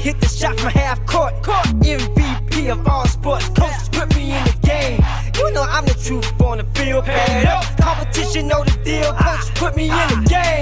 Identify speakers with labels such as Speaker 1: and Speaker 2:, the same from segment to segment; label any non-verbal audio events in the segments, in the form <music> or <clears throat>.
Speaker 1: hit the shot from half court. court. MVP of all sports. Coach put me in the game. You know I'm the truth on the field. Up. Competition know the deal. Coach put me in the ah. game.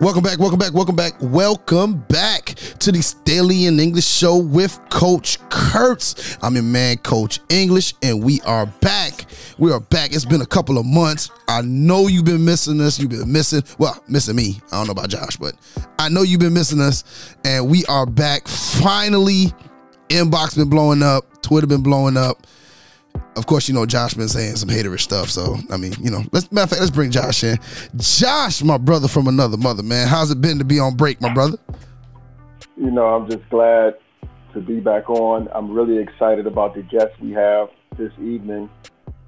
Speaker 1: Welcome
Speaker 2: back, welcome back, welcome back, welcome back to the Staley and English show with Coach Kurtz. I'm your man, Coach English, and we are back. We are back. It's been a couple of months. I know you've been missing us. You've been missing, well, missing me. I don't know about Josh, but I know you've been missing us, and we are back. Finally, inbox been blowing up, Twitter been blowing up of course, you know Josh been saying some haterish stuff. So I mean, you know, let's matter of fact, let's bring Josh in. Josh, my brother from another mother, man. How's it been to be on break, my brother?
Speaker 3: You know, I'm just glad to be back on. I'm really excited about the guests we have this evening.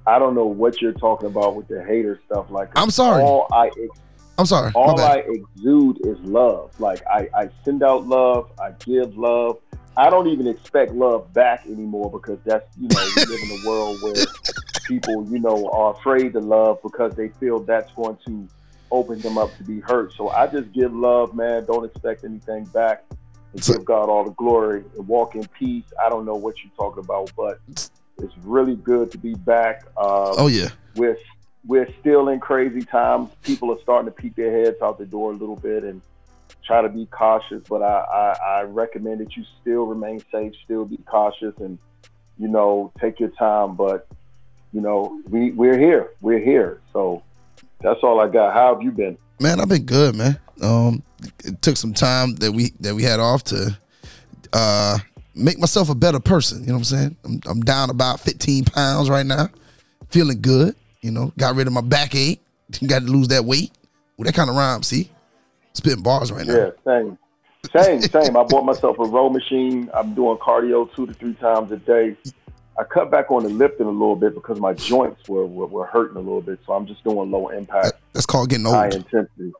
Speaker 3: I don't know what you're talking about with the hater stuff. Like,
Speaker 2: I'm sorry.
Speaker 3: All I ex-
Speaker 2: I'm sorry.
Speaker 3: all I exude is love. Like I, I send out love. I give love. I don't even expect love back anymore because that's you know we live in a world where <laughs> people you know are afraid to love because they feel that's going to open them up to be hurt. So I just give love, man. Don't expect anything back. And
Speaker 2: So-
Speaker 3: give God all the glory and walk in peace. I don't know what you're talking about, but it's really good to be back. Um,
Speaker 2: Oh yeah.
Speaker 3: we're we're still in crazy times. People are starting to peek their heads out the door a little bit and try to be cautious. But I, I, I recommend that you still remain safe, still be cautious, and you know take your time. But you know we we're here, we're here. So that's all I got. How have you been?
Speaker 2: Man, I've been good, man. Um, it took some time that we that we had off to uh make myself a better person. You know what I'm saying? I'm, I'm down about 15 pounds right now, feeling good. You know, got rid of my backache. <laughs> got to lose that weight. Well, that kind of rhymes. See, spitting bars right now.
Speaker 3: Yeah, same, same, same. I bought myself a row machine. I'm doing cardio two to three times a day. I cut back on the lifting a little bit because my joints were, were, were hurting a little bit. So I'm just doing low impact.
Speaker 2: That's called getting
Speaker 3: high
Speaker 2: old.
Speaker 3: intensity.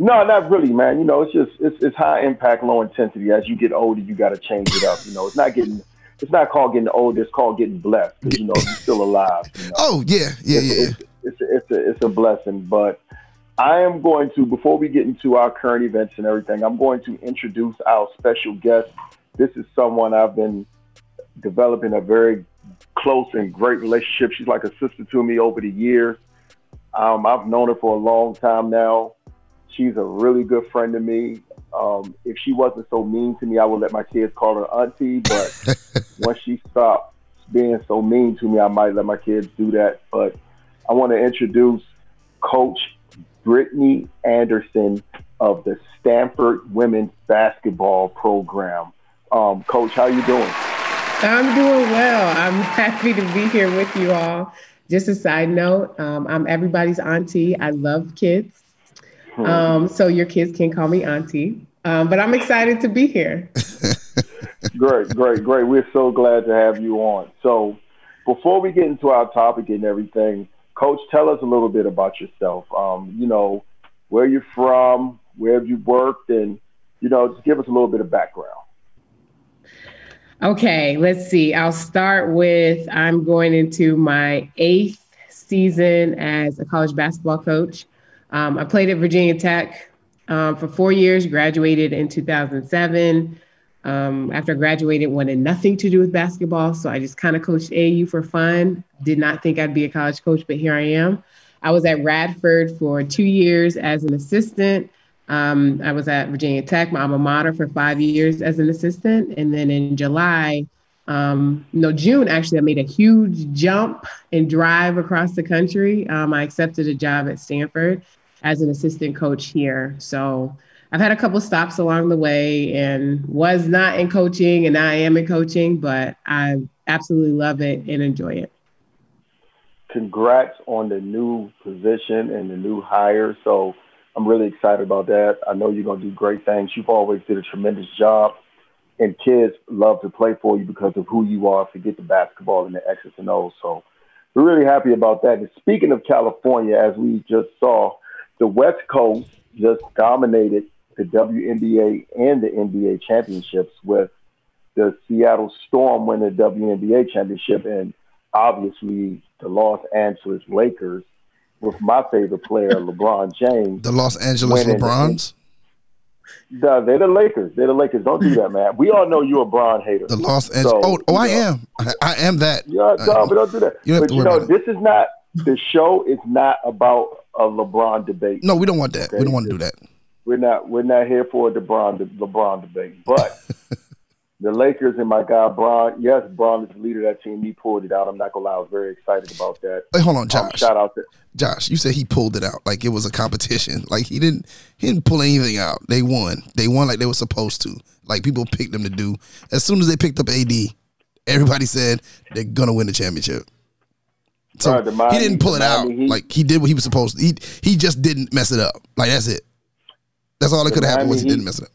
Speaker 3: No, not really, man. You know, it's just it's, it's high impact, low intensity. As you get older, you got to change it up. You know, it's not getting it's not called getting old. It's called getting blessed. 'cause, you know, you're still alive. You know?
Speaker 2: Oh yeah, yeah, yeah.
Speaker 3: it's, it's, a, it's a it's a blessing. But I am going to before we get into our current events and everything, I'm going to introduce our special guest. This is someone I've been developing a very close and great relationship. She's like a sister to me over the years. Um, I've known her for a long time now. She's a really good friend to me. Um, if she wasn't so mean to me, I would let my kids call her auntie. But <laughs> once she stopped being so mean to me, I might let my kids do that. But I want to introduce Coach Britany Andersen of the Stanford Women's Basketball Program. Um, Coach, how you doing?
Speaker 4: I'm doing well. I'm <laughs> happy to be here with you all. Just a side note, um, I'm everybody's auntie. I love kids. Um, so your kids can call me auntie. Um, but I'm excited to be here. <laughs>
Speaker 3: great, great, great. We're so glad to have you on. So, before we get into our topic and everything, Coach, tell us a little bit about yourself. Um, you know, where you're from, where have you worked, and you know, just give us a little bit of background.
Speaker 4: Okay, let's see. I'll start with I'm going into my eighth season as a college basketball coach. Um, I played at Virginia Tech um, for four years, graduated in 2007. Um, after I graduated, wanted nothing to do with basketball, so I just kind of coached AAU for fun. Did not think I'd be a college coach, but here I am. I was at Radford for two years as an assistant. Um, I was at Virginia Tech, my alma mater, for five years as an assistant. And then in July, um, no, June, actually, I made a huge jump and drive across the country. Um, I accepted a job at Stanford as an assistant coach here. So I've had a couple stops along the way and was not in coaching and I am in coaching, but I absolutely love it and enjoy it.
Speaker 3: Congrats on the new position and the new hire. So I'm really excited about that. I know you're going to do great things. You've always did a tremendous job and kids love to play for you because of who you are. Forget the basketball and the X's and O's. So we're really happy about that. And speaking of California, as we just saw, the West Coast just dominated the WNBA and the NBA championships with the Seattle Storm winning the WNBA championship and obviously the Los Angeles Lakers with my favorite player, <laughs> LeBron James.
Speaker 2: The Los Angeles. LeBrons?
Speaker 3: No, they're the Lakers. They're the Lakers. Don't do that, man. We all know you're a Bron hater.
Speaker 2: The Los Angeles.
Speaker 3: So,
Speaker 2: oh, oh, I
Speaker 3: know.
Speaker 2: am. I, am that.
Speaker 3: Yeah,
Speaker 2: Uh,
Speaker 3: no, but don't do that.
Speaker 2: you
Speaker 3: but you know, this is not the show. is not about a LeBron debate.
Speaker 2: No, we don't want that. We don't want to do that.
Speaker 3: We're not. We're not here for a LeBron LeBron debate. But <laughs> the Lakers and my guy Bron. Yes, Bron is the leader of that team. He pulled it out. I'm not gonna lie. I was very excited about that.
Speaker 2: Hey, hold on,
Speaker 3: Um,
Speaker 2: Josh.
Speaker 3: shout out to
Speaker 2: Josh, you said he pulled it out like it was a competition. Like he didn't he didn't pull anything out. They won. They won like they were supposed to. Like people picked them to do. As soon as they picked up AD, everybody said they're gonna win the championship. So
Speaker 3: Alright, the Miami-
Speaker 2: he didn't pull it out.
Speaker 3: Miami Heat-
Speaker 2: Like he did what he was supposed to. He he just didn't mess it up. Like that's it. That's all that could have happened was he
Speaker 3: Miami
Speaker 2: didn't mess it up.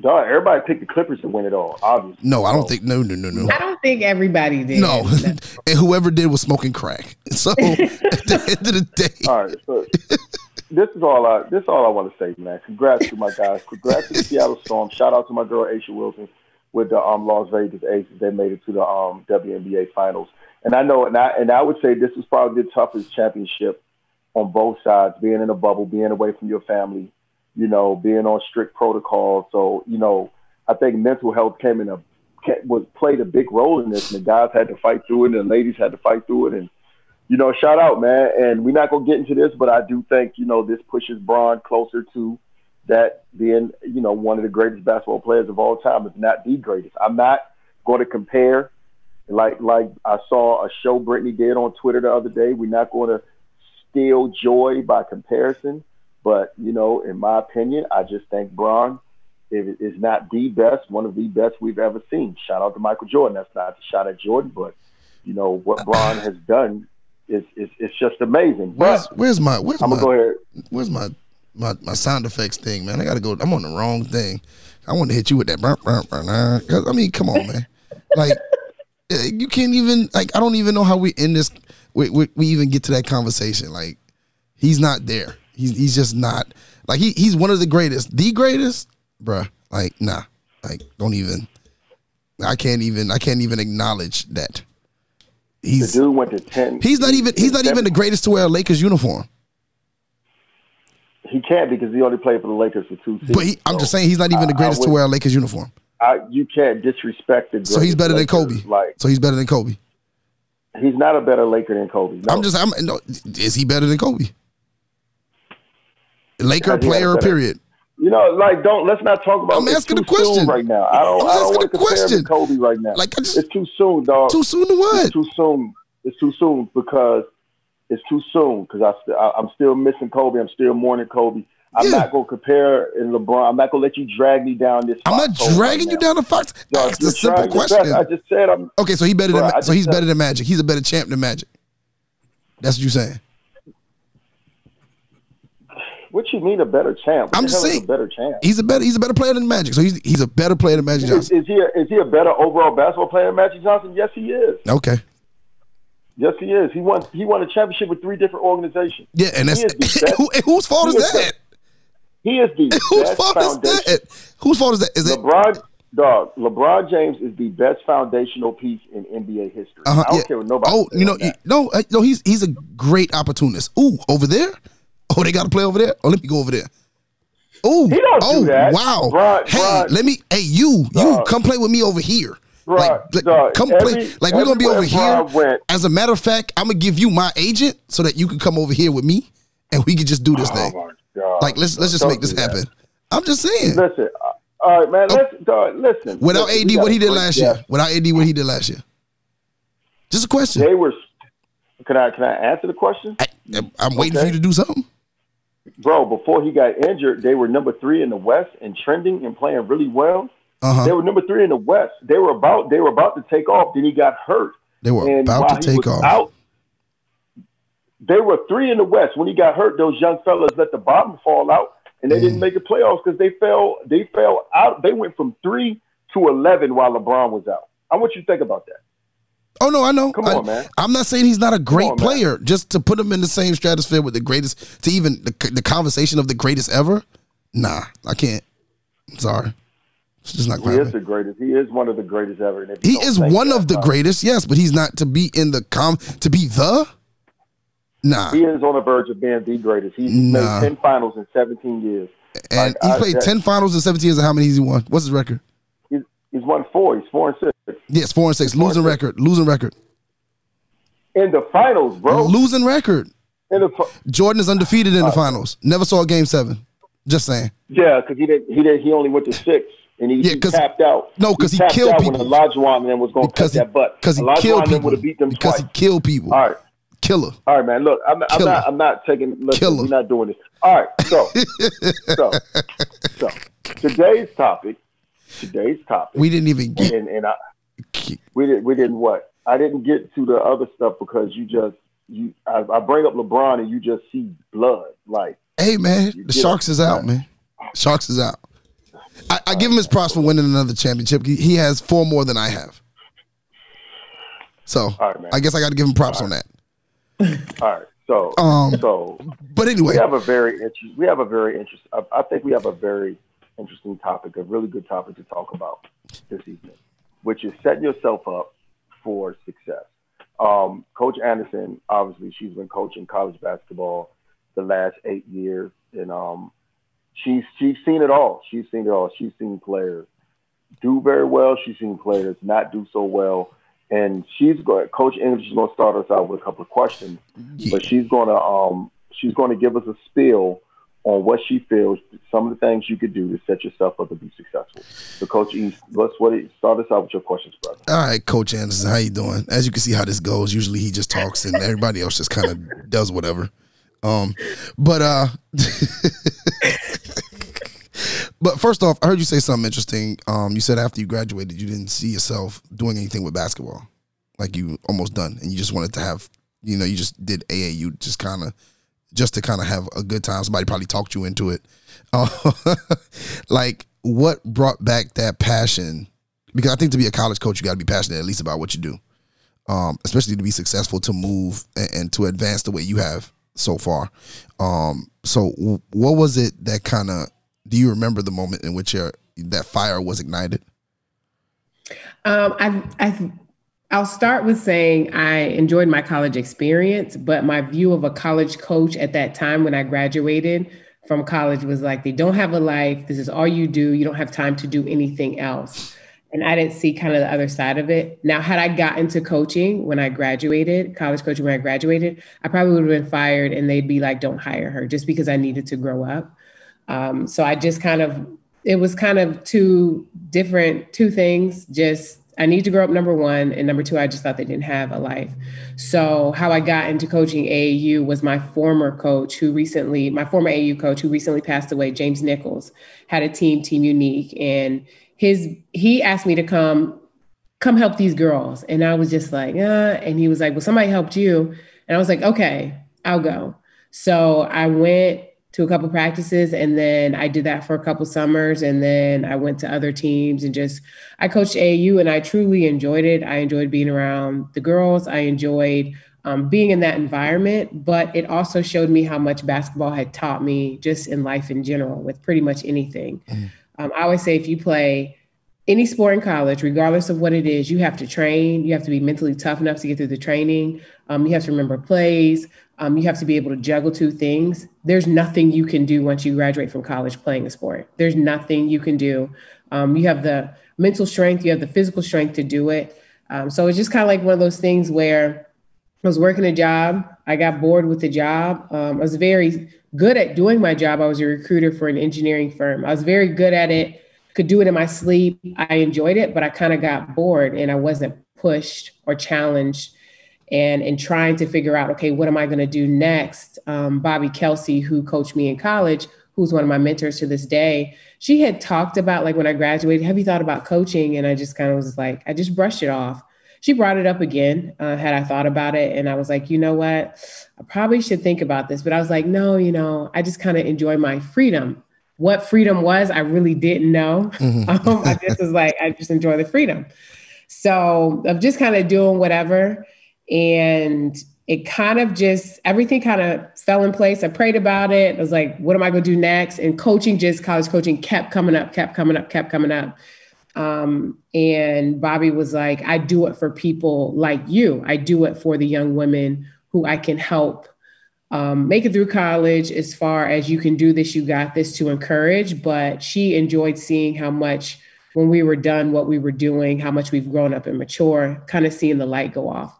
Speaker 3: dog. Everybody picked the Clippers to win it all. Obviously.
Speaker 2: No, I don't think. No, no, no, no.
Speaker 4: I don't think everybody did.
Speaker 2: No, <laughs> and whoever did was smoking crack. <laughs> So at the end of the day,
Speaker 3: All right. So this is all I this is all I want to say, man. Congrats to my guys. Congrats to the Seattle Storm. Shout out to my girl A'ja Wilson with the um Las Vegas Aces. They made it to the um WNBA finals. And I know and I and I would say this is probably the toughest championship on both sides, being in a bubble, being away from your family, you know, being on strict protocol. So, you know, I think mental health came in a was played a big role in this, and the guys had to fight through it, and the ladies had to fight through it, and you know, shout out, man. And we're not gonna get into this, but I do think you know this pushes Bron closer to that being you know one of the greatest basketball players of all time, if not the greatest. I'm not going to compare. Like like I saw a show Britany did on Twitter the other day. We're not going to steal joy by comparison, but you know, in my opinion, I just think Bron is not the best, one of the best we've ever seen. Shout out to Michael Jordan. That's not a shot at Jordan, but you know what Bron has done is is it's just amazing.
Speaker 2: where's
Speaker 3: But
Speaker 2: where's my where's
Speaker 3: I'm
Speaker 2: my
Speaker 3: gonna go ahead.
Speaker 2: where's my my my sound effects thing, man? I gotta go. I'm on the wrong thing. I want to hit you with that. Burp, nah. 'Cause, I mean, come on, man. Like <laughs> eh, you can't even like. I don't even know how we end this. We, we, we even get to that conversation. Like he's not there. He's he's just not. Like he he's one of the greatest, the greatest, bruh. Like nah. Like don't even. I can't even. I can't even acknowledge that.
Speaker 3: The
Speaker 2: He's
Speaker 3: dude went to ten.
Speaker 2: he's not even. He's not even the greatest to wear a Lakers uniform.
Speaker 3: He can't because he only played for the Lakers for two seasons.
Speaker 2: But he, I'm
Speaker 3: So
Speaker 2: just saying he's not even the greatest to wear a Lakers uniform.
Speaker 3: I, you can't disrespect the.
Speaker 2: So he's better than Kobe.
Speaker 3: Like
Speaker 2: So he's better than Kobe.
Speaker 3: he's not a better Laker than Kobe. No.
Speaker 2: I'm just. I'm. No, is he better than Kobe? Laker player. Period.
Speaker 3: You know, like don't let's not talk about.
Speaker 2: I'm asking a question.
Speaker 3: right now. I don't.
Speaker 2: I'm
Speaker 3: I don't
Speaker 2: asking
Speaker 3: want
Speaker 2: a
Speaker 3: to compare
Speaker 2: question.
Speaker 3: Kobe right now.
Speaker 2: Like just
Speaker 3: it's too soon, dog.
Speaker 2: too soon to what?
Speaker 3: It's too soon. It's too soon because it's too soon because I st- I, I'm still missing Kobe. I'm still mourning Kobe. I'm
Speaker 2: Yeah.
Speaker 3: not gonna compare in LeBron. I'm not gonna let you drag me down this.
Speaker 2: I'm not
Speaker 3: foxhole right
Speaker 2: dragging you down the fox. Ask
Speaker 3: you're
Speaker 2: the simple question.
Speaker 3: I just said I'm.
Speaker 2: Okay, so he better
Speaker 3: Bruh,
Speaker 2: than. So he's
Speaker 3: just
Speaker 2: better than Magic. He's a better champ than Magic. That's what you're saying.
Speaker 3: What you mean a better champ? What
Speaker 2: I'm just saying-
Speaker 3: a better champ.
Speaker 2: He's a better. He's a better player than Magic. So he's he's a better player than Magic
Speaker 3: Is,
Speaker 2: Johnson.
Speaker 3: is he a, is he a better overall basketball player than Magic Johnson? Yes, he is.
Speaker 2: Okay.
Speaker 3: Yes, he is. He won. He won a championship with three different organizations.
Speaker 2: Yeah, and that's
Speaker 3: is the <laughs>
Speaker 2: who, whose fault
Speaker 3: He
Speaker 2: is
Speaker 3: is the-
Speaker 2: that?
Speaker 3: He is the <laughs>
Speaker 2: Whose
Speaker 3: best
Speaker 2: fault is that? Whose fault is that? Is it?
Speaker 3: LeBron, dog. LeBron James is the best foundational piece in NBA history.
Speaker 2: Uh-huh,
Speaker 3: I don't
Speaker 2: yeah.
Speaker 3: care what nobody.
Speaker 2: Oh, you know,
Speaker 3: that.
Speaker 2: no, no, he's he's a great opportunist. Ooh, over there. Oh, they got to play over there. Oh, let me go over there. Ooh,
Speaker 3: He don't do
Speaker 2: oh,
Speaker 3: that.
Speaker 2: wow.
Speaker 3: Bruh,
Speaker 2: hey,
Speaker 3: bruh.
Speaker 2: let me. Hey, you, you, come play with me over here.
Speaker 3: Bruh,
Speaker 2: like, like, come
Speaker 3: every-
Speaker 2: play. Like we're gonna be over here.
Speaker 3: Went-
Speaker 2: As a matter of fact, I'm gonna give you my agent so that you can come over here with me, and we can just do this
Speaker 3: Oh
Speaker 2: thing.
Speaker 3: God.
Speaker 2: Like let's let's just make this
Speaker 3: do that.
Speaker 2: happen. I'm just saying.
Speaker 3: Listen, uh, all right, man. Let's dog, listen.
Speaker 2: Without
Speaker 3: listen,
Speaker 2: AD, what he did last year. Without AD, what he did last year. Just a question.
Speaker 3: They were. Can I can I answer the question,
Speaker 2: I, I'm waiting for you to do something.
Speaker 3: Bro? Before he got injured, they were number three in the West and trending and playing really well.
Speaker 2: Uh
Speaker 3: They were number three in the West. They were about they were about to take off. Then he got hurt.
Speaker 2: They were
Speaker 3: and
Speaker 2: about to take off.
Speaker 3: Out, they were three in the West. When he got hurt, those young fellas let the bottom fall out, and they
Speaker 2: Mm.
Speaker 3: didn't make the playoffs because they fell. They fell out. They went from three to 11 while LeBron was out. I want you to think about that.
Speaker 2: Oh no, I know.
Speaker 3: Come
Speaker 2: I,
Speaker 3: on, man.
Speaker 2: I'm not saying he's not a great
Speaker 3: on, man.
Speaker 2: player. Just to put him in the same stratosphere with the greatest, to even the, the conversation of the greatest ever. Nah, I can't. Sorry, it's just not
Speaker 3: He is the greatest. He is one of the greatest ever. And if you
Speaker 2: He is one of the
Speaker 3: uh,
Speaker 2: greatest, yes, but he's not to be in the com to be the. Nah,
Speaker 3: He is on the verge of being the greatest. He's
Speaker 2: Nah.
Speaker 3: made 10 finals in 17 years.
Speaker 2: and
Speaker 3: like,
Speaker 2: he's
Speaker 3: I-
Speaker 2: played ten finals in seventeen years. And how many has he won? What's his record?
Speaker 3: He's, won four. He's four and six.
Speaker 2: Yes, four and six.
Speaker 3: Four and
Speaker 2: Losing
Speaker 3: six.
Speaker 2: record. Losing record.
Speaker 3: In the finals, bro.
Speaker 2: Losing record.
Speaker 3: In the fi-
Speaker 2: Jordan is undefeated in the finals. Never saw a game seven. Just saying.
Speaker 3: yeah, because he didn't. He didn't. He only went to six, and he,
Speaker 2: Yeah,
Speaker 3: he tapped out.
Speaker 2: no, 'cause he
Speaker 3: tapped
Speaker 2: killed
Speaker 3: out
Speaker 2: people.
Speaker 3: when Olajuwon them was going to cut
Speaker 2: Because he,
Speaker 3: that butt.
Speaker 2: because he killed people.
Speaker 3: would have beat them
Speaker 2: Because
Speaker 3: twice.
Speaker 2: he killed people.
Speaker 3: All right.
Speaker 2: Killer.
Speaker 3: All right, man. Look, I'm, I'm not. I'm not taking. Listen,
Speaker 2: Killer.
Speaker 3: we're not doing this. All right. So, <laughs> so, so, today's topic. Today's topic.
Speaker 2: We didn't even get.
Speaker 3: and and I, we didn't. We didn't what? I didn't get to the other stuff because you just you. I, I bring up LeBron and you just see blood. Like
Speaker 2: Hey man, the Sharks
Speaker 3: it.
Speaker 2: is out, man. Sharks is out. I, I give him his props for winning another championship. He, he has four more than I have. So
Speaker 3: right.
Speaker 2: I guess I got to give him props on that.
Speaker 3: all right. So
Speaker 2: Um,
Speaker 3: so
Speaker 2: But anyway,
Speaker 3: we have a very interesting. We have a very interesting. I, I think we have a very interesting topic, a really good topic to talk about this evening, which is setting yourself up for success. Um, Coach Andersen, obviously, she's been coaching college basketball the last eight years, and um, she's she's seen it all. She's seen it all. She's seen players do very well. She's seen players not do so well. And she's going. Coach is going to start us out with a couple of questions but she's gonna um she's gonna give us a spill on what she feels some of the things you could do to set yourself up to be successful. So Coach East, let's what it, start us out with your questions, brother.
Speaker 2: all right, Coach Andersen, how you doing? As you can see how this goes, usually he just talks and everybody else just kind of does whatever. Um, but uh, <laughs> but first off, I heard you say something interesting. Um, you said after you graduated, you didn't see yourself doing anything with basketball, like you almost done, and you just wanted to have, you know, you just did AAU, just kind of, just to kind of have a good time. Somebody probably talked you into it. Uh, <laughs> like, what brought back that passion? Because I think to be a college coach, you got to be passionate at least about what you do, um, especially to be successful, to move and, and to advance the way you have so far. Um, so, w- what was it that kind of? Do you remember the moment in which your that fire was ignited?
Speaker 4: Um, I, I, I'll start with saying I enjoyed my college experience, but my view of a college coach at that time when I graduated from college was like, they don't have a life. This is all you do. You don't have time to do anything else. And I didn't see kind of the other side of it. Now, had I gotten to coaching when I graduated, college coaching when I graduated, I probably would have been fired and they'd be like, don't hire her just because I needed to grow up. Um, so I just kind of, it was kind of two different, two things. Just, I need to grow up, number one. And number two, I just thought they didn't have a life. So how I got into coaching AAU was my former coach who recently, my former AAU coach who recently passed away, James Nichols, had a team, Team Unique. And his, he asked me to come, come help these girls. And I was just like, uh, and he was like, well, somebody helped you. And I was like, okay, I'll go. So I went to a couple practices and then I did that for a couple summers and then I went to other teams and just I coached AAU and I truly enjoyed it. I enjoyed being around the girls. I enjoyed um, being in that environment, but it also showed me how much basketball had taught me just in life in general with pretty much anything. Um, I always say if you play any sport in college, regardless of what it is, you have to train. You have to be mentally tough enough to get through the training. Um, you have to remember plays. Um, you have to be able to juggle two things. There's nothing you can do once you graduate from college playing a sport. There's nothing you can do. Um, you have the mental strength, you have the physical strength to do it. Um, so it's just kind of like one of those things where I was working a job. I got bored with the job. Um, I was very good at doing my job. I was a recruiter for an engineering firm. I was very good at it, could do it in my sleep. I enjoyed it, but I kind of got bored and I wasn't pushed or challenged and trying to figure out okay what am i going to do next um, Bobbie Kelsey who coached me in college who's one of my mentors to this day she had talked about like when i graduated have you thought about coaching and i just kind of was like i just brushed it off she brought it up again uh, had i thought about it and i was like you know what i probably should think about this but i was like no you know i just kind of enjoy my freedom what freedom was, I really didn't know. Mm-hmm. <laughs> Um, I just was like, I just enjoy the freedom. So I'm just kind of doing whatever. And it kind of just, everything kind of fell in place. I prayed about it. I was like, what am I going to do next? And coaching, just college coaching kept coming up, kept coming up, kept coming up. Um, and Bobbie was like, I do it for people like you. I do it for the young women who I can help um, make it through college as far as you can do this, you got this to encourage. But she enjoyed seeing how much, when we were done what we were doing, how much we've grown up and mature, kind of seeing the light go off.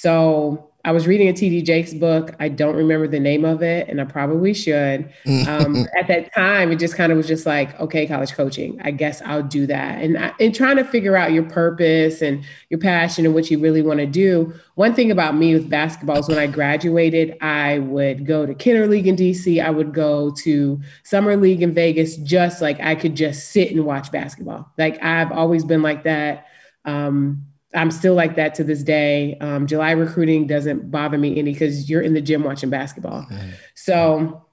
Speaker 4: So I was reading a TD Jakes book. I don't remember the name of it, and I probably should. Um, <laughs> at that time, it just kind of was just like, okay, college coaching. I guess I'll do that. And I, and trying to figure out your purpose and your passion and what you really want to do. One thing about me with basketball is when I graduated, I would go to Kenner League in DC. I would go to Summer League in Vegas, just like I could just sit and watch basketball. Like I've always been like that. Um, I'm still like that to this day. Um, July recruiting doesn't bother me any because you're in the gym watching basketball. Mm. So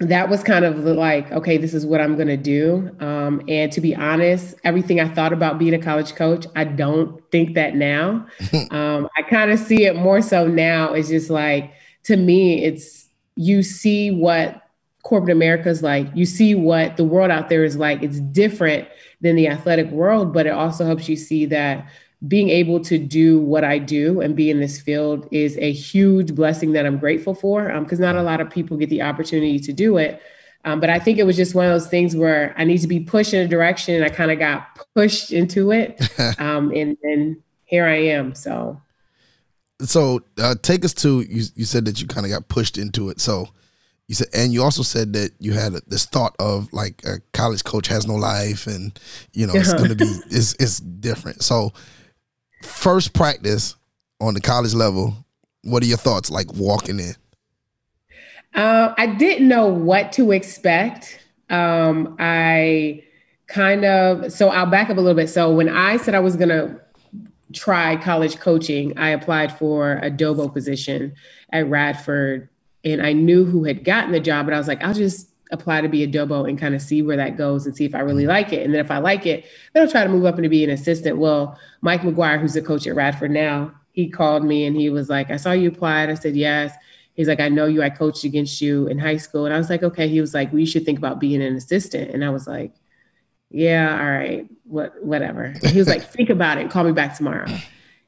Speaker 4: that was kind of like, okay, this is what I'm going to do. Um, and to be honest, everything I thought about being a college coach, I don't think that now. <laughs> um, I kind of see it more so now. It's just like, to me, it's you see what corporate America is like, you see what the world out there is like. It's different than the athletic world, but it also helps you see that being able to do what I do and be in this field is a huge blessing that I'm grateful for because um, not a lot of people get the opportunity to do it. Um, but I think it was just one of those things where I need to be pushed in a direction and I kind of got pushed into it. <laughs> Um, and, and here I am. So,
Speaker 2: so uh, take us to you, you said that you kind of got pushed into it. So, you said, and you also said that you had this thought of like a college coach has no life, and you know it's <laughs> going to be it's it's different. So, first practice on the college level, what are your thoughts like walking in?
Speaker 4: Uh, I didn't know what to expect. Um, I kind of, so I'll back up a little bit. So when I said I was going to try college coaching, I applied for a Dobo position at Radford and I knew who had gotten the job, but I was like, I'll just apply to be a Dobo and kind of see where that goes and see if I really mm-hmm. like it. And then if I like it, then I'll try to move up into be an assistant. Well, Mike McGuire, who's the coach at Radford now, he called me and he was like, I saw you applied. I said, yes. He's like, I know you. I coached against you in high school. And I was like, okay. He was like, well, should think about being an assistant. And I was like, yeah, all right, what, whatever. And he was like, <laughs> think about it. Call me back tomorrow.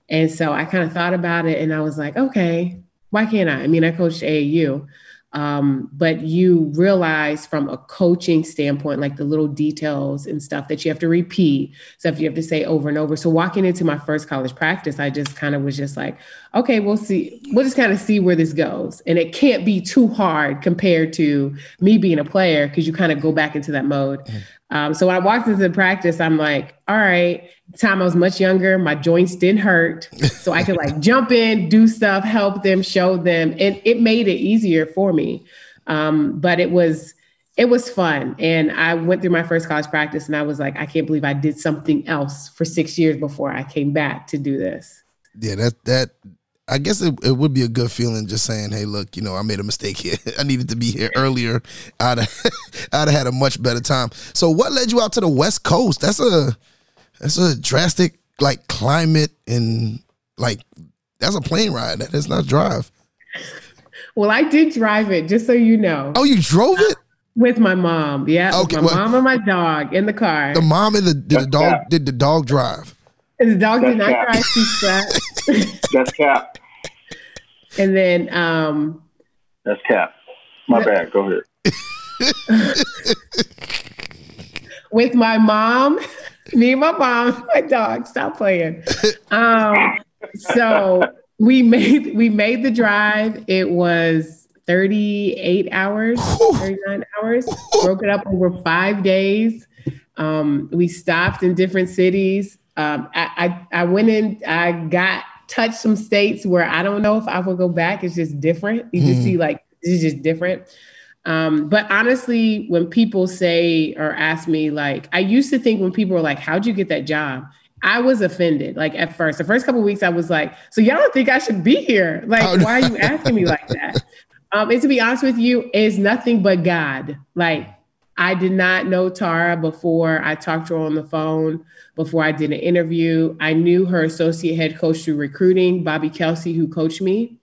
Speaker 4: And so I kind of thought about it and I was like, okay, why can't I? I mean, I coached AAU. Um, but you realize from a coaching standpoint, like the little details and stuff that you have to repeat, stuff you have to say over and over. So walking into my first college practice, I just kind of was just like, okay, we'll see, we'll just kind of see where this goes. And it can't be too hard compared to me being a player because you kind of go back into that mode. Mm-hmm. Um, so when I walked into the practice, I'm like, all right. Time I was much younger, my joints didn't hurt, so I could like <laughs> jump in, do stuff, help them, show them, and it made it easier for me. Um, but it was it was fun, and I went through my first college practice, and I was like, I can't believe I did something else for six years before I came back to do this.
Speaker 2: Yeah, that that I guess it, it would be a good feeling just saying, "Hey, look, you know, I made a mistake here. <laughs> I needed to be here earlier. I'd have, <laughs> I'd have had a much better time." So, what led you out to the West Coast? That's a that's a drastic like climate and like that's a plane ride. That is not drive.
Speaker 4: Well, I did drive it, just so you know.
Speaker 2: Oh, you drove it
Speaker 4: with my mom. Yeah, okay, my well, mom and my dog in the car.
Speaker 2: The mom and the did the dog did the dog drive.
Speaker 4: And the dog That's did not cap. drive. She sat. <laughs>
Speaker 3: That's cap.
Speaker 4: And then um
Speaker 3: That's cap. My bad. Go
Speaker 4: ahead. <laughs> <laughs> with my mom, me and my mom, <laughs> my dog, stop playing. Um, so we made we made the drive. It was 38 hours, 39 hours, broke it up over five days. Um, we stopped in different cities. Um, I, I, I went in, I got touched some states where I don't know if I will go back. It's just different. You just mm. see like this is just different. Um, but honestly, when people say or ask me, like, I used to think when people were like, How'd you get that job? I was offended. Like at first, the first couple weeks, I was like, "So y'all don't think I should be here? Like, oh, why are you asking me like that?" <laughs> Um, and to be honest with you, it's nothing but God. Like I did not know Tara before I talked to her on the phone, before I did an interview. I knew her associate head coach through recruiting, Bobbie Kelsey, who coached me,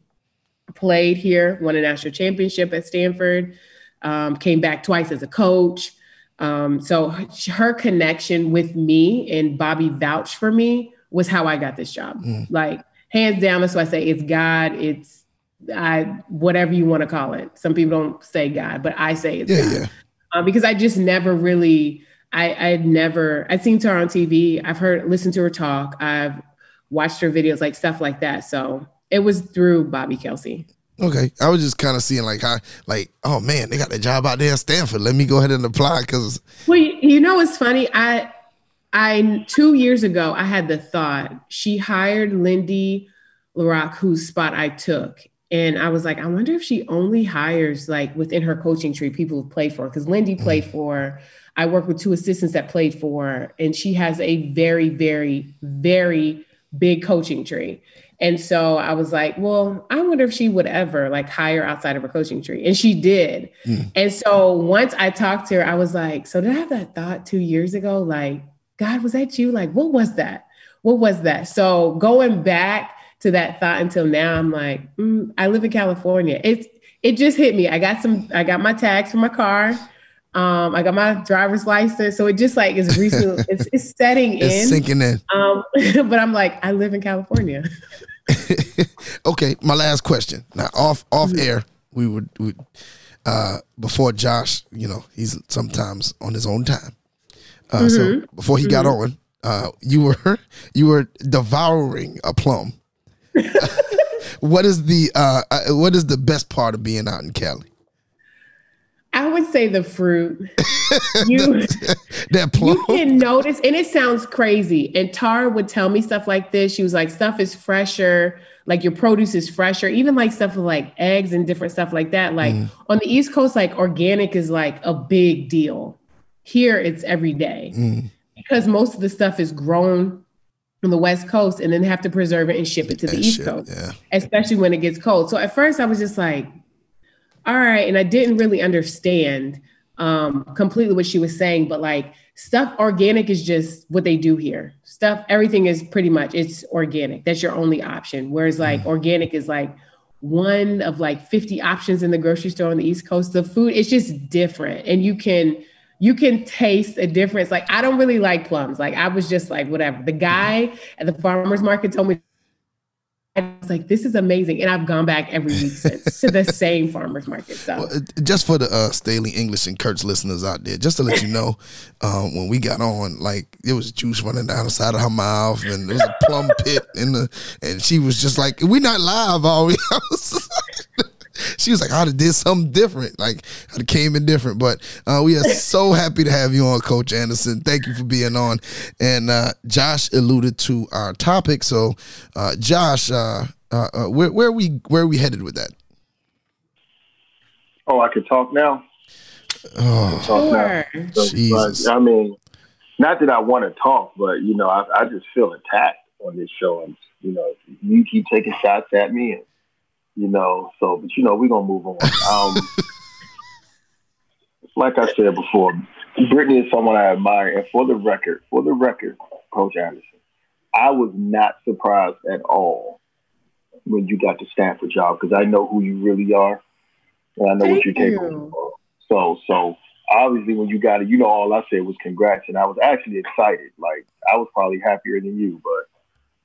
Speaker 4: played here, won a national championship at Stanford, um, came back twice as a coach. Um, so her connection with me and Bobbie vouched for me was how I got this job. Mm. Like hands down, that's why I say it's God, it's I whatever you want to call it. Some people don't say God, but I say it's yeah, God. Yeah um, because I just never really, I I had never, I'd seen her on TV. I've heard, listened to her talk. I've watched her videos, like stuff like that. So it was through Bobbie Kelsey.
Speaker 2: Okay, I was just kind of seeing like how, like, oh man, they got the job out there in Stanford. Let me go ahead and apply because.
Speaker 4: Well, you know what's funny? I, I two years ago, I had the thought she hired Lindy La Rocque, whose spot I took, and I was like, I wonder if she only hires like within her coaching tree people who play for. Because Lindy played mm. for, I work with two assistants that played for, and she has a very, very, very big coaching tree. And so I was like, well, I wonder if she would ever like hire outside of her coaching tree. And she did. Mm. And so once I talked to her, I was like, so did I have that thought two years ago? Like, God, was that you? Like, what was that? What was that? So going back to that thought until now. I'm like, mm, I live in California. It's it just hit me. I got some. I got my tags for my car. Um, I got my driver's license, so it just like is recent. <laughs> it's, it's setting
Speaker 2: it's in, sinking in.
Speaker 4: Um, <laughs> but I'm like, I live in California. <laughs>
Speaker 2: okay, my last question. Now, off off mm-hmm. air, we would, we, uh, before Josh, you know, he's sometimes on his own time. Uh, mm-hmm. So before he mm-hmm. got on, uh, you were you were devouring a plum. what is the uh, uh, what is the best part of being out in Cali?
Speaker 4: I would say the fruit. You, <laughs> that plum. you can notice, and it sounds crazy. And Tara would tell me stuff like this. She was like, "Stuff is fresher, like your produce is fresher, even like stuff like eggs and different stuff like that." Like mm. on the East Coast, like organic is like a big deal. Here, it's every day mm. because most of the stuff is grown on the West Coast and then have to preserve it and ship it to the East shit, Coast, yeah. especially when it gets cold. So at first I was just like, all right. And I didn't really understand um, completely what she was saying, but like stuff organic is just what they do here. Stuff, everything is pretty much it's organic. That's your only option. Whereas like mm. organic is like one of like 50 options in the grocery store on the East Coast. The food, it's just different. And you can you can taste a difference. Like I don't really like plums. Like I was just like whatever. The guy at the farmers market told me I was like, this is amazing. And I've gone back every week since to the <laughs> same farmer's market. So, well,
Speaker 2: just for the uh, Staley English and Kurtz listeners out there, just to let you know, um, <laughs> when we got on, like, it was juice running down the side of her mouth and there was a plum pit in the, and she was just like, we're not live, are we? <laughs> <laughs> she was like, I'd have did something different. Like I'd have came in different. But uh, we are so <laughs> happy to have you on, Coach Andersen. Thank you for being on. And uh, Josh alluded to our topic. So, uh, Josh, uh, uh, uh, where where are we where are we headed with that?
Speaker 3: Oh, I can talk now. Oh, talk sure. now. So, Jesus. But, I mean, not that I want to talk, but you know, I, I just feel attacked on this show, and you know, you keep taking shots at me, and you know. So, but you know, we're gonna move on. Um, <laughs> like I said before, Britany is someone I admire, and for the record, for the record, Coach Andersen, I was not surprised at all when you got the Stanford job because I know who you really are, and I know Thank what you're capable of. So, so obviously when you got it, you know, all I said was congrats, and I was actually excited. Like I was probably happier than you, but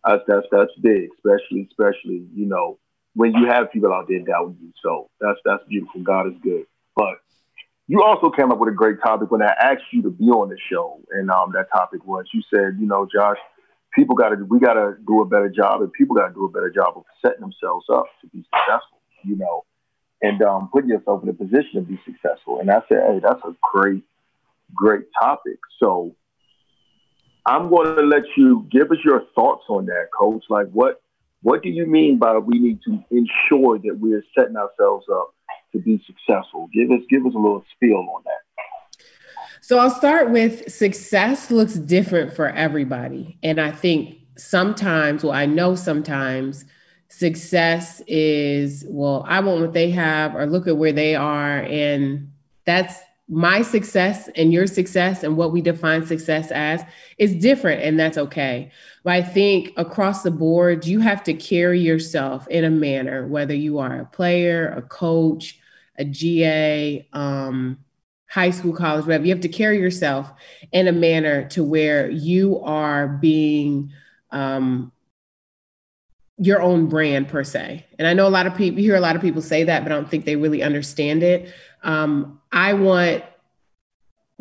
Speaker 3: that's that's that's big, especially especially you know when you have people out there doubting you. So that's that's beautiful. God is good. But you also came up with a great topic when I asked you to be on the show, and um, that topic was you said, you know, Josh, people got to we got to do a better job, and people got to do a better job of setting themselves up to be successful. You know, and um, putting yourself in a position to be successful. And I said, hey, that's a great, great topic. So I'm going to let you give us your thoughts on that, Coach. Like, what what do you mean by we need to ensure that we're setting ourselves up to be successful? Give us give us a little spiel on that.
Speaker 4: So I'll start with success looks different for everybody. And I think sometimes, well, I know sometimes success is, well, I want what they have or look at where they are. And that's my success and your success and what we define success as is different, and that's okay. But I think across the board, you have to carry yourself in a manner, whether you are a player, a coach, a GA, um, high school, college, whatever, you have to carry yourself in a manner to where you are being um, your own brand per se. And I know a lot of people, you hear a lot of people say that, but I don't think they really understand it. Um, I want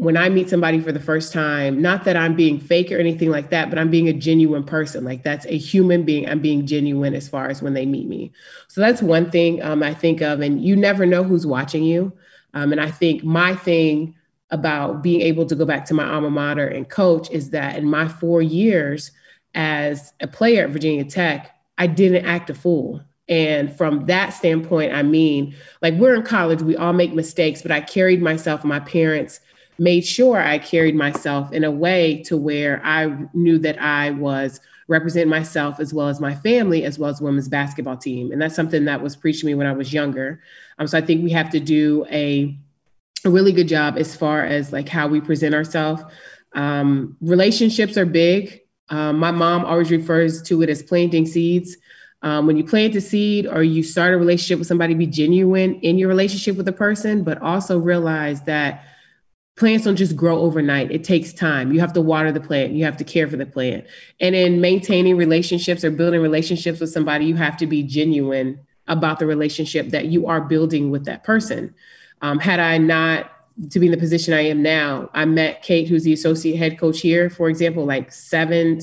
Speaker 4: when I meet somebody for the first time, not that I'm being fake or anything like that, but I'm being a genuine person. Like that's a human being. I'm being genuine as far as when they meet me. So that's one thing um, I think of. And you never know who's watching you. Um, and I think my thing about being able to go back to my alma mater and coach is that in my four years as a player at Virginia Tech, I didn't act a fool. And from that standpoint, I mean, like we're in college, we all make mistakes, but I carried myself, my parents made sure I carried myself in a way to where I knew that I was representing myself as well as my family, as well as women's basketball team. And that's something that was preached to me when I was younger. Um, so I think we have to do a, a really good job as far as like how we present ourselves. Um, relationships are big. Um, my mom always refers to it as planting seeds. Um, when you plant a seed or you start a relationship with somebody, be genuine in your relationship with a person, but also realize that plants don't just grow overnight. It takes time. You have to water the plant, you have to care for the plant. And in maintaining relationships or building relationships with somebody, you have to be genuine about the relationship that you are building with that person. Um, had I not to be in the position I am now, I met Kate, who's the associate head coach here, for example, like seven,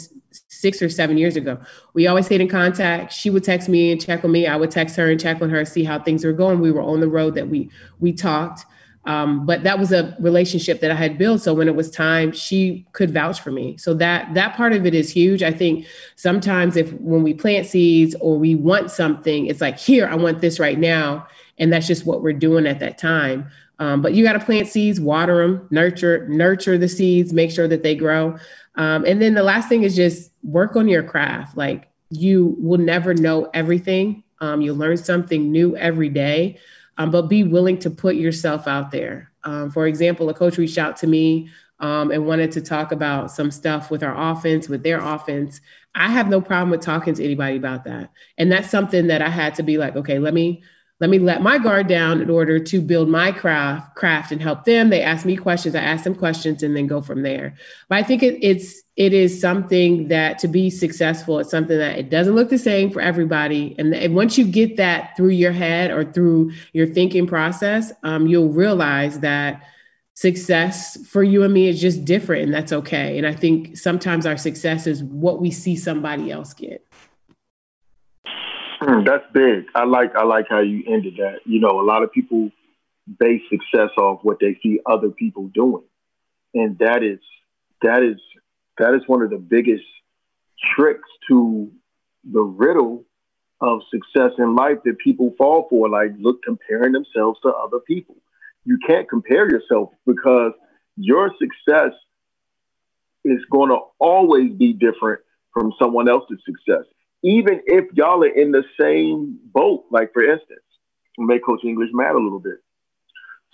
Speaker 4: six or seven years ago. We always stayed in contact. She would text me and check on me. I would text her and check on her, see how things were going. We were on the road that we we talked. Um, but that was a relationship that I had built. So when it was time, she could vouch for me. So that that part of it is huge. I think sometimes if when we plant seeds or we want something, it's like here I want this right now, and that's just what we're doing at that time. Um, but you got to plant seeds, water them, nurture nurture the seeds, make sure that they grow. Um, and then the last thing is just work on your craft. Like you will never know everything. Um, you'll learn something new every day um, but be willing to put yourself out there. Um, for example, a coach reached out to me um, and wanted to talk about some stuff with our offense, with their offense. I have no problem with talking to anybody about that. And that's something that I had to be like, okay, let me let me let my guard down in order to build my craft craft and help them. They ask me questions i ask them questions and then go from there. But i think it, it's it is something that to be successful it's something that it doesn't look the same for everybody. And, and once you get that through your head or through your thinking process um, you'll realize that success for you and me is just different and that's okay. And i think sometimes our success is what we see somebody else get
Speaker 3: Mm, that's big. I like I like how you ended that. You know, a lot of people base success off what they see other people doing, and that is that is that is one of the biggest tricks to the riddle of success in life that people fall for. Like, look, comparing themselves to other people. You can't compare yourself because your success is going to always be different from someone else's success even if y'all are in the same boat, like for instance, make Coach English mad a little bit.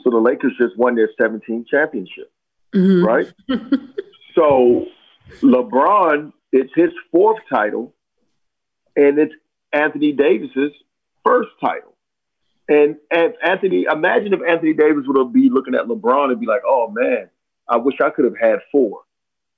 Speaker 3: So the Lakers just won their 17th championship, mm-hmm. right? <laughs> so LeBron, it's his fourth title, and it's Anthony Davis's first title. And, and Anthony, imagine if Anthony Davis would have be looking at LeBron and be like, "Oh man, I wish I could have had four.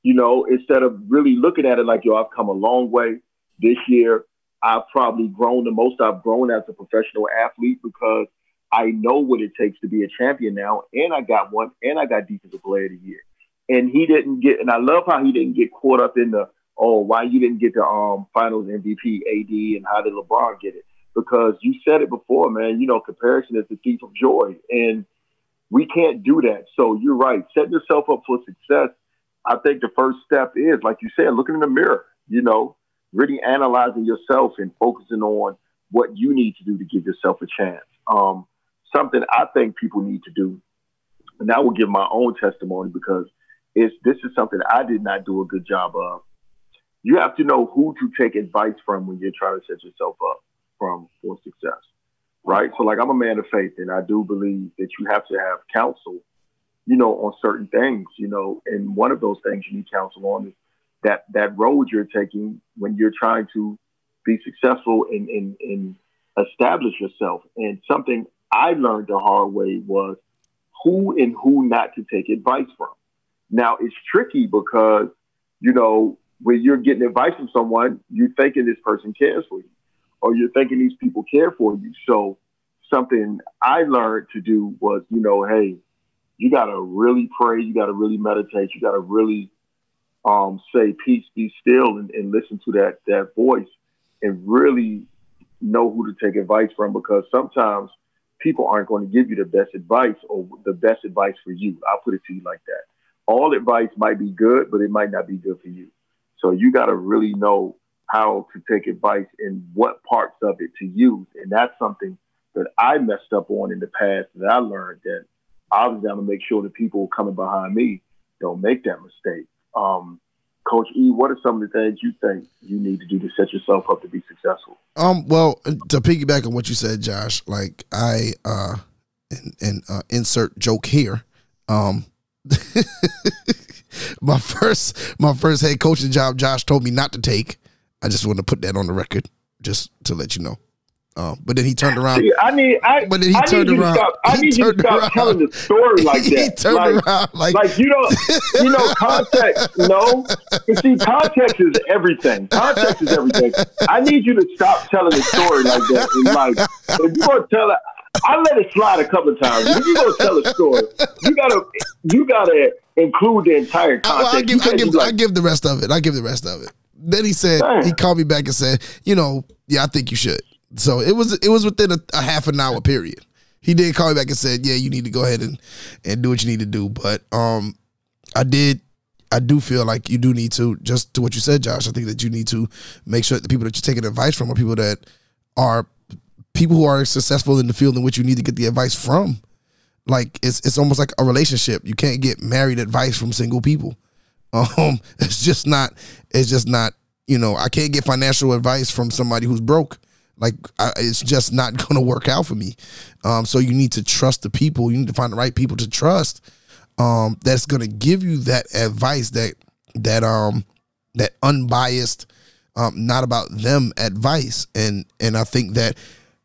Speaker 3: You know, instead of really looking at it like, "Yo, I've come a long way." This year, I've probably grown the most I've grown as a professional athlete because I know what it takes to be a champion now, and I got one, and I got defensive player of the year. And he didn't get, and I love how he didn't get caught up in the oh, why you didn't get the um finals MVP AD and how did LeBron get it? Because you said it before, man. You know, comparison is the thief of joy, and we can't do that. So you're right. Setting yourself up for success. I think the first step is, like you said, looking in the mirror. You know, really analyzing yourself and focusing on what you need to do to give yourself a chance. Um, something I think people need to do, and I will give my own testimony because it's, this is something I did not do a good job of. You have to know who to take advice from when you're trying to set yourself up from for success, right? So, like I'm a man of faith, and I do believe that you have to have counsel you know, on certain things, you know, and one of those things you need counsel on is that that road you're taking when you're trying to be successful in in, in establish yourself. And something I learned the hard way was who and who not to take advice from. Now it's tricky because, you know, when you're getting advice from someone, you're thinking this person cares for you, or you're thinking these people care for you. So something I learned to do was, you know, hey, you got to really pray, you got to really meditate, you got to really um, say peace, be still, and, and listen to that that voice, and really know who to take advice from because sometimes people aren't going to give you the best advice or the best advice for you. I'll put it to you like that. All advice might be good, but it might not be good for you. So you got to really know how to take advice and what parts of it to use. And that's something that I messed up on in the past that I learned that obviously I'm gonna make sure the people coming behind me don't make that mistake. Um, Coach E, what are some of the things you think you need to do to set yourself up to be successful?
Speaker 2: Um, well, to piggyback on what you said, Josh, like I uh and, and uh, insert joke here. Um <laughs> my first my first head coaching job Josh told me not to take. I just want to put that on the record just to let you know. Um, but then he turned around.
Speaker 3: See, I need, I,
Speaker 2: But then he
Speaker 3: I
Speaker 2: turned
Speaker 3: you
Speaker 2: around.
Speaker 3: To stop, I need you to stop
Speaker 2: around.
Speaker 3: telling the story like <laughs> that.
Speaker 2: he turned
Speaker 3: like,
Speaker 2: around like,
Speaker 3: like you know, you know, context. <laughs> No, you see, context is everything. Context is everything. I need you to stop telling the story like that. And like, if you're gonna tell it, I let it slide a couple of times. If you're gonna tell a story, you gotta, you gotta include the entire
Speaker 2: I,
Speaker 3: context.
Speaker 2: I
Speaker 3: You
Speaker 2: give, I give,
Speaker 3: like,
Speaker 2: I give the rest of it. I give the rest of it. Then he said,
Speaker 3: Damn.
Speaker 2: he called me back and said, you know, yeah, I think you should. So it was, it was within a, a half an hour period. He did call me back and said, yeah, you need to go ahead and, and do what you need to do. But um, I did, I do feel like you do need to, just to what you said, Josh. I think that you need to make sure that the people that you're taking advice from are people that are people who are successful in the field in which you need to get the advice from. Like it's it's almost like a relationship. You can't get married advice from single people. <laughs> Um, it's just not. It's just not. You know, I can't get financial advice from somebody who's broke. Like I, it's just not <laughs> going to work out for me. Um, so you need to trust the people. You need to find the right people to trust. Um, that's going to give you that advice that that um that unbiased, um, not about them advice. And and I think that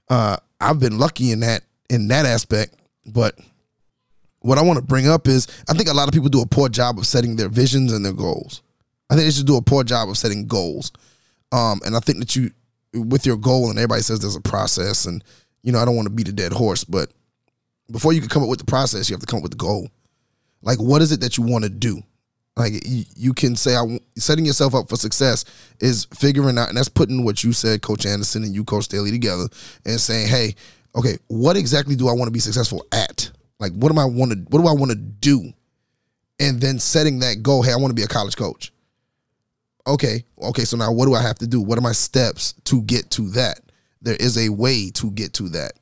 Speaker 2: uh, I've been lucky in that in that aspect. But what I want to bring up is I think a lot of people do a poor job of setting their visions and their goals. I think they should do a poor job of setting goals. Um, and I think that you, with your goal, and everybody says there's a process, and you know I don't want to beat a dead horse, but before you can come up with the process, you have to come up with the goal. Like, what is it that you want to do? Like, you, you can say, I setting yourself up for success is figuring out, and that's putting what you said, Coach Andersen, and you, Coach Staley, together, and saying, hey, okay, what exactly do I want to be successful at? Like, what am I want to, what do I want to do? And then setting that goal, hey, I want to be a college coach. Okay, okay, so now what do I have to do? What are my steps to get to that? There is a way to get to that,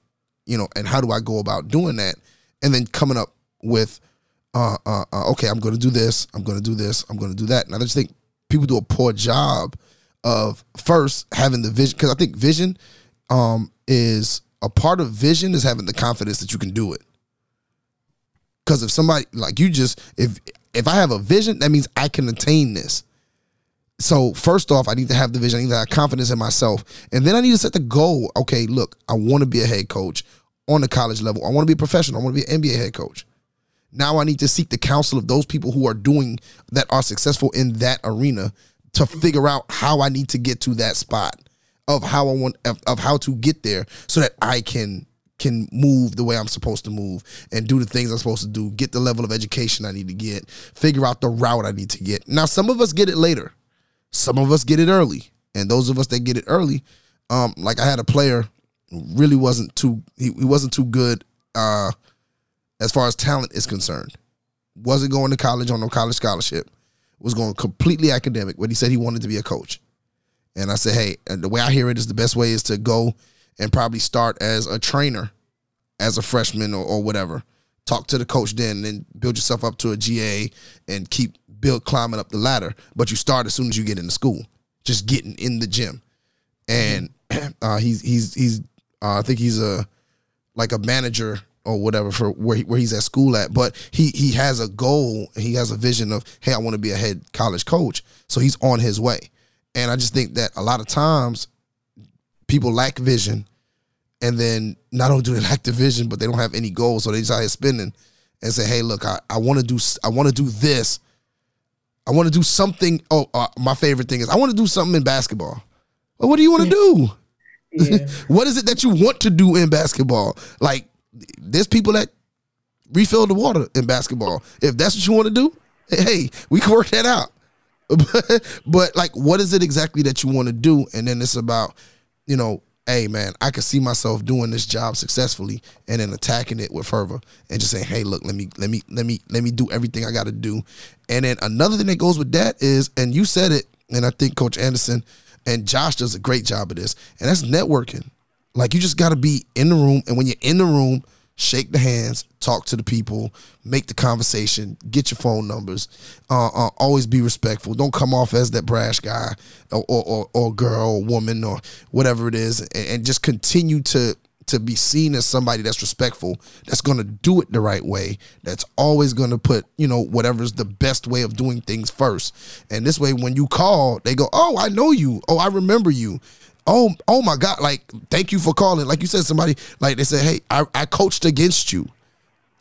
Speaker 2: you know, and how do I go about doing that? And then coming up with, uh, uh, uh okay, I'm going to do this, I'm going to do this, I'm going to do that. And I just think people do a poor job of first having the vision, because I think vision um, is a part of vision is having the confidence that you can do it. Because if somebody like you just if if I have a vision, that means I can attain this. So first off, I need to have the vision. I need to have confidence in myself, and then I need to set the goal. Okay, look, I want to be a head coach on the college level. I want to be a professional. I want to be an NBA head coach. Now I need to seek the counsel of those people who are doing that are successful in that arena to figure out how I need to get to that spot of how I want of, of how to get there so that I can can move the way I'm supposed to move and do the things I'm supposed to do, get the level of education I need to get, figure out the route I need to get. Now some of us get it later. Some of us get it early. And those of us that get it early, um, like I had a player really wasn't too he, he wasn't too good uh as far as talent is concerned. Wasn't going to college on no college scholarship. Was going completely academic, but he said he wanted to be a coach. And I said, hey, and the way I hear it is the best way is to go and probably start as a trainer, as a freshman or, or whatever. Talk to the coach then, and then build yourself up to a GA and keep build climbing up the ladder. But you start as soon as you get into school, just getting in the gym. And <clears throat> uh, he's he's he's uh, I think he's a like a manager or whatever for where he, where he's at school at, but he he has a goal. He has a vision of hey, I want to be a head college coach. So he's on his way, and I just think that a lot of times people lack vision, and then not only do they <laughs> lack the vision, but they don't have any goals, so they just out spending and say, hey, look, I, I want to do I want to do this. I want to do something. Oh, uh, my favorite thing is I want to do something in basketball. Well, what do you want to do? Yeah. <laughs> what is it that you want to do in basketball? Like, there's people that refill the water in basketball. If that's what you want to do, hey, we can work that out. <laughs> but, but like, what is it exactly that you want to do? And then it's about, you know, hey man, I could see myself doing this job successfully and then attacking it with fervor and just saying, hey, look, let me let me let me let me do everything I got to do. And then another thing that goes with that is, and you said it, and I think Coach Andersen and Josh does a great job of this, and that's networking. Like you just got to be in the room, and when you're in the room, shake the hands, talk to the people, make the conversation, get your phone numbers. Uh, uh, always be respectful. Don't come off as that brash guy or or, or girl or woman or whatever it is, and, and just continue to to be seen as somebody that's respectful, that's going to do it the right way, that's always going to put, you know, whatever's the best way of doing things first. And this way, when you call, they go, Oh, I know you. Oh, I remember you oh oh my god like thank you for calling like you said somebody like they said hey i, I coached against you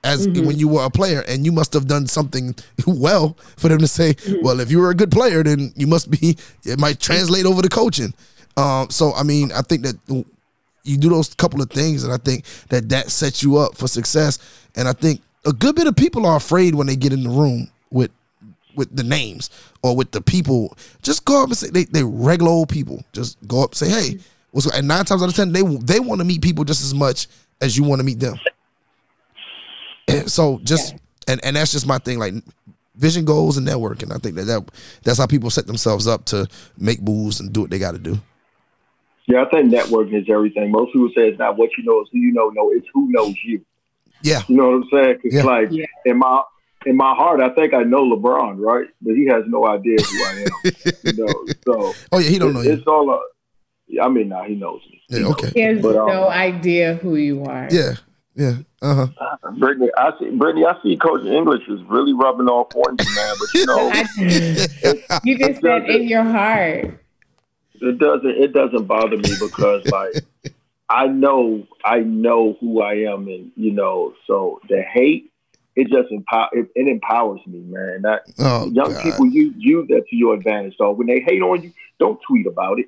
Speaker 2: as mm-hmm. when you were a player and you must have done something <laughs> well for them to say mm-hmm. well if you were a good player then you must be it might translate over to coaching um, so i mean i think that you do those couple of things and i think that that sets you up for success and i think a good bit of people are afraid when they get in the room with with the names or with the people. Just go up and say they they regular old people. Just go up and say, hey, what's and nine times out of ten they they want to meet people just as much as you want to meet them. And so just yeah. and and that's just my thing. Like vision goals and networking. I think that, that that's how people set themselves up to make moves and do what they got to do.
Speaker 3: Yeah, I think networking is everything. Most people say it's not what you know, it's who you know. No, it's who knows you.
Speaker 2: Yeah,
Speaker 3: you know what I'm saying? Cause yeah. like yeah. in my in my heart, I think I know LeBron, right? But he has no idea who I am. <laughs> you know, so
Speaker 2: oh yeah, he don't know.
Speaker 3: It's you. all. A, I mean, now nah, he knows me.
Speaker 2: Yeah, okay.
Speaker 4: He has but, um, no idea who you are.
Speaker 2: Yeah, yeah. Uh huh.
Speaker 3: Britany, I see. Britany, I see. Coach English is really rubbing off on you, man. But you know, <laughs>
Speaker 4: you just said in your heart.
Speaker 3: It doesn't. It doesn't bother me because like. <laughs> I know, I know who I am, and you know, so the hate it just empower it, it empowers me, man. That oh, young God. people use use that to your advantage. So when they hate on you, don't tweet about it.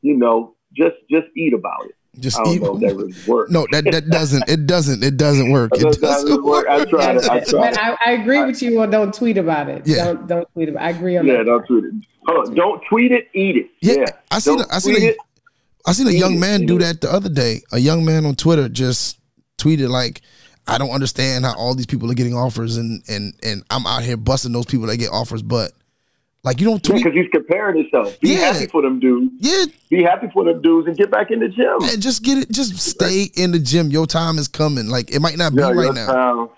Speaker 3: You know, just just eat about it.
Speaker 2: Just eat. that really <laughs> works. No, that, that doesn't. It doesn't. It doesn't work. It doesn't,
Speaker 3: doesn't work. I tried it. I tried
Speaker 4: but I, I, agree with you. Well, don't tweet about it. Yeah. Don't don't tweet about. It. I agree on
Speaker 3: yeah,
Speaker 4: that.
Speaker 3: Yeah, don't tweet it. Hold on. Don't tweet it. Eat it.
Speaker 2: Yeah, yeah. I seen. I seen. A, I seen a young man do that the other day. A young man on Twitter just tweeted like I don't understand how all these people are getting offers and and and I'm out here busting those people that get offers, but like you don't
Speaker 3: tweet because yeah, he's comparing himself. Be yeah. happy for them dudes.
Speaker 2: Yeah.
Speaker 3: Be happy for them dudes and get back in the gym.
Speaker 2: And just get it. Just stay in the gym. Your time is coming. Like it might not be right now.
Speaker 3: Time,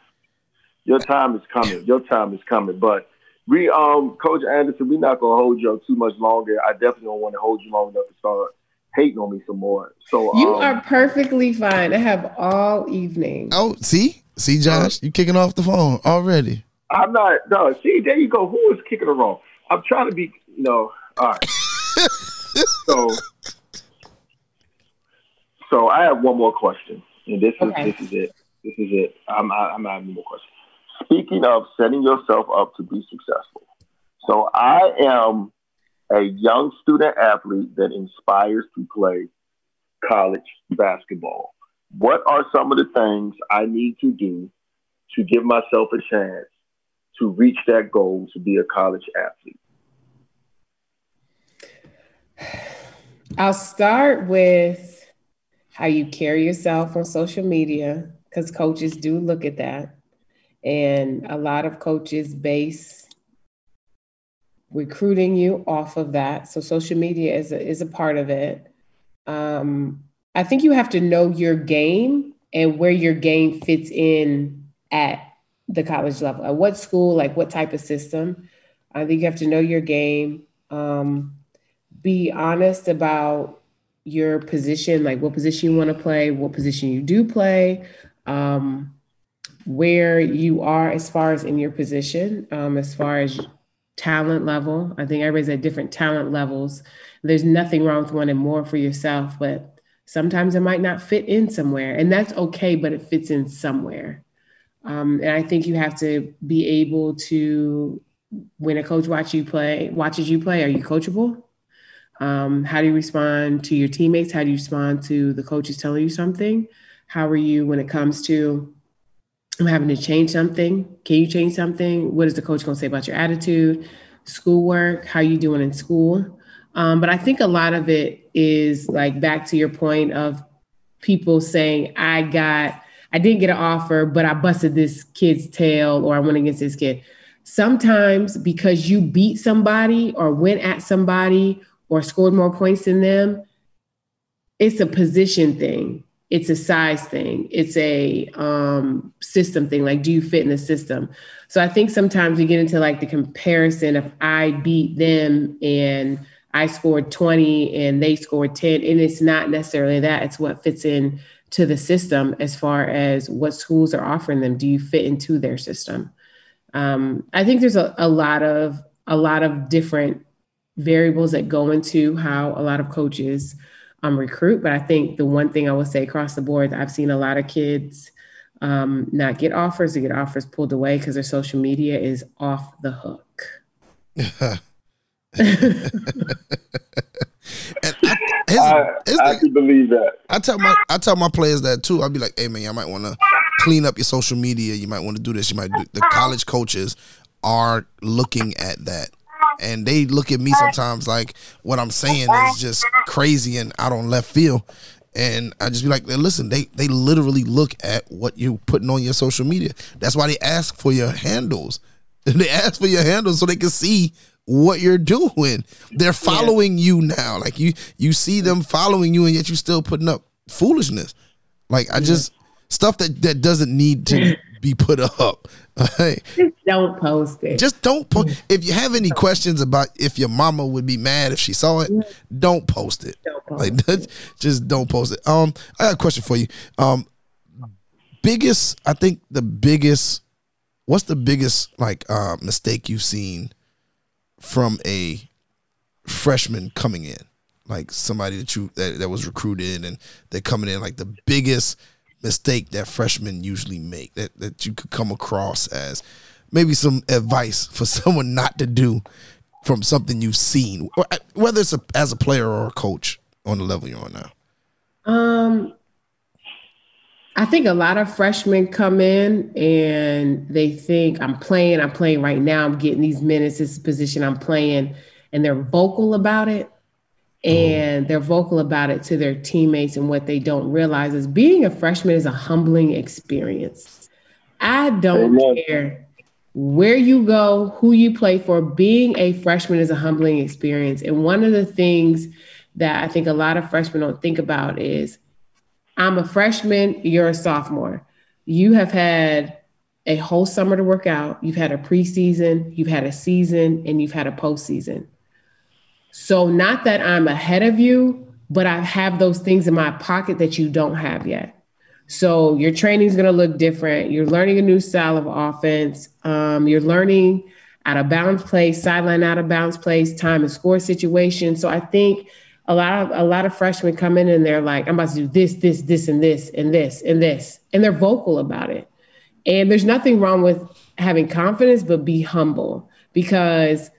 Speaker 3: your time is coming. Your time is coming. But we, um, Coach Andersen, we're not gonna hold you up too much longer. I definitely don't want to hold you long enough to start hating on me some more. So
Speaker 4: you
Speaker 3: um,
Speaker 4: are perfectly fine. I have all evening.
Speaker 2: Oh, see, see, Josh, you kicking off the phone already.
Speaker 3: I'm not. No, see, there you go. Who is kicking it wrong? I'm trying to be. You know. All right. <laughs> so, so I have one more question, and this is okay. this is it. This is it. I'm I'm not having more questions. Speaking of setting yourself up to be successful, so I am a young student athlete that inspires to play college basketball. What are some of the things I need to do to give myself a chance to reach that goal to be a college athlete?
Speaker 4: I'll start with how you carry yourself on social media, because coaches do look at that. And a lot of coaches base recruiting you off of that. So social media is a, is a part of it. Um, I think you have to know your game and where your game fits in at the college level. At what school, like what type of system. I think you have to know your game. Um, be honest about your position, like what position you want to play, what position you do play. um, where you are as far as in your position, um, as far as talent level. I think everybody's at different talent levels. There's nothing wrong with wanting more for yourself, but sometimes it might not fit in somewhere, and that's okay. But it fits in somewhere, um, and I think you have to be able to when a coach watch you play watches you play. Are you coachable? Um, how do you respond to your teammates? How do you respond to the coaches telling you something? How are you when it comes to I'm having to change something? Can you change something? What is the coach going to say about your attitude, schoolwork? How you doing in school? Um, but I think a lot of it is like back to your point of people saying, I got, I didn't get an offer, but I busted this kid's tail or I went against this kid. Sometimes because you beat somebody or went at somebody or scored more points than them, it's a position thing. It's a size thing. It's a um, system thing. Like, do you fit in the system? So I think sometimes we get into like the comparison of I beat them and I scored 20 and they scored 10. And it's not necessarily that. It's what fits in to the system as far as what schools are offering them. Do you fit into their system? Um, I think there's a, a lot of a lot of different variables that go into how a lot of coaches um, recruit. But I think the one thing I would say across the board, I've seen a lot of kids um, not get offers or get offers pulled away because their social media is off the hook. <laughs>
Speaker 3: and I, his, I, his I can believe that.
Speaker 2: I tell my I tell my players that too. I'll be like, hey man, I might want to clean up your social media. You might want to do this. You might do the college coaches are looking at that and they look at me sometimes like what I'm saying is just crazy and out on left field. And I just be like, listen, they they literally look at what you're putting on your social media. That's why they ask for your handles. <laughs> They ask for your handles so they can see what you're doing. They're following yeah. you now. Like you you see them following you and yet you still putting up foolishness. Like I just stuff that that doesn't need to <laughs> be put up.
Speaker 4: Just don't post it.
Speaker 2: Just don't post. If you have any questions about if your mama would be mad if she saw it, don't post it. Don't post like it. <laughs> just don't post it. Um, I got a question for you. Um, biggest, I think the biggest. What's the biggest like uh, mistake you've seen from a freshman coming in? Like somebody that you that, that was recruited and they're coming in like the biggest mistake that freshmen usually make that, that you could come across as maybe some advice for <laughs> someone not to do from something you've seen, uh, whether it's a, as a player or a coach on the level you're on now?
Speaker 4: Um, I think a lot of freshmen come in and they think I'm playing, I'm playing right now, I'm getting these minutes, this position I'm playing, and they're vocal about it. Mm-hmm. and they're vocal about it to their teammates. And what they don't realize is being a freshman is a humbling experience. I don't care where you go, who you play for, being a freshman is a humbling experience. And one of the things that I think a lot of freshmen don't think about is I'm a freshman, you're a sophomore. You have had a whole summer to work out, you've had a preseason, you've had a season, and you've had a postseason. So, not that I'm ahead of you, but I have those things in my pocket that you don't have yet. So, your training is going to look different. You're learning a new style of offense. Um, you're learning out of bounds plays, sideline out of bounds plays, time and score situations. So, I think a lot of a lot of freshmen come in and they're like, I'm about to do this, this, this, and this, and this, and this, and they're vocal about it. And there's nothing wrong with having confidence, but be humble because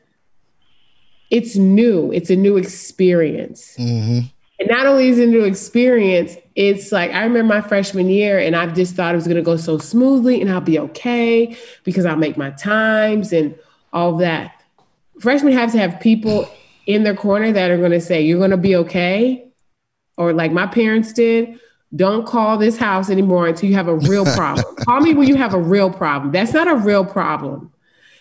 Speaker 4: it's new. It's a new experience. Mm-hmm. And not only is it a new experience, it's like I remember my freshman year and I just thought it was going to go so smoothly and I'll be okay because I'll make my times and all that. Freshmen have to have people in their corner that are going to say, You're going to be okay. Or like my parents did, don't call this house anymore until you have a real <laughs> problem. call me when you have a real problem. That's not a real problem.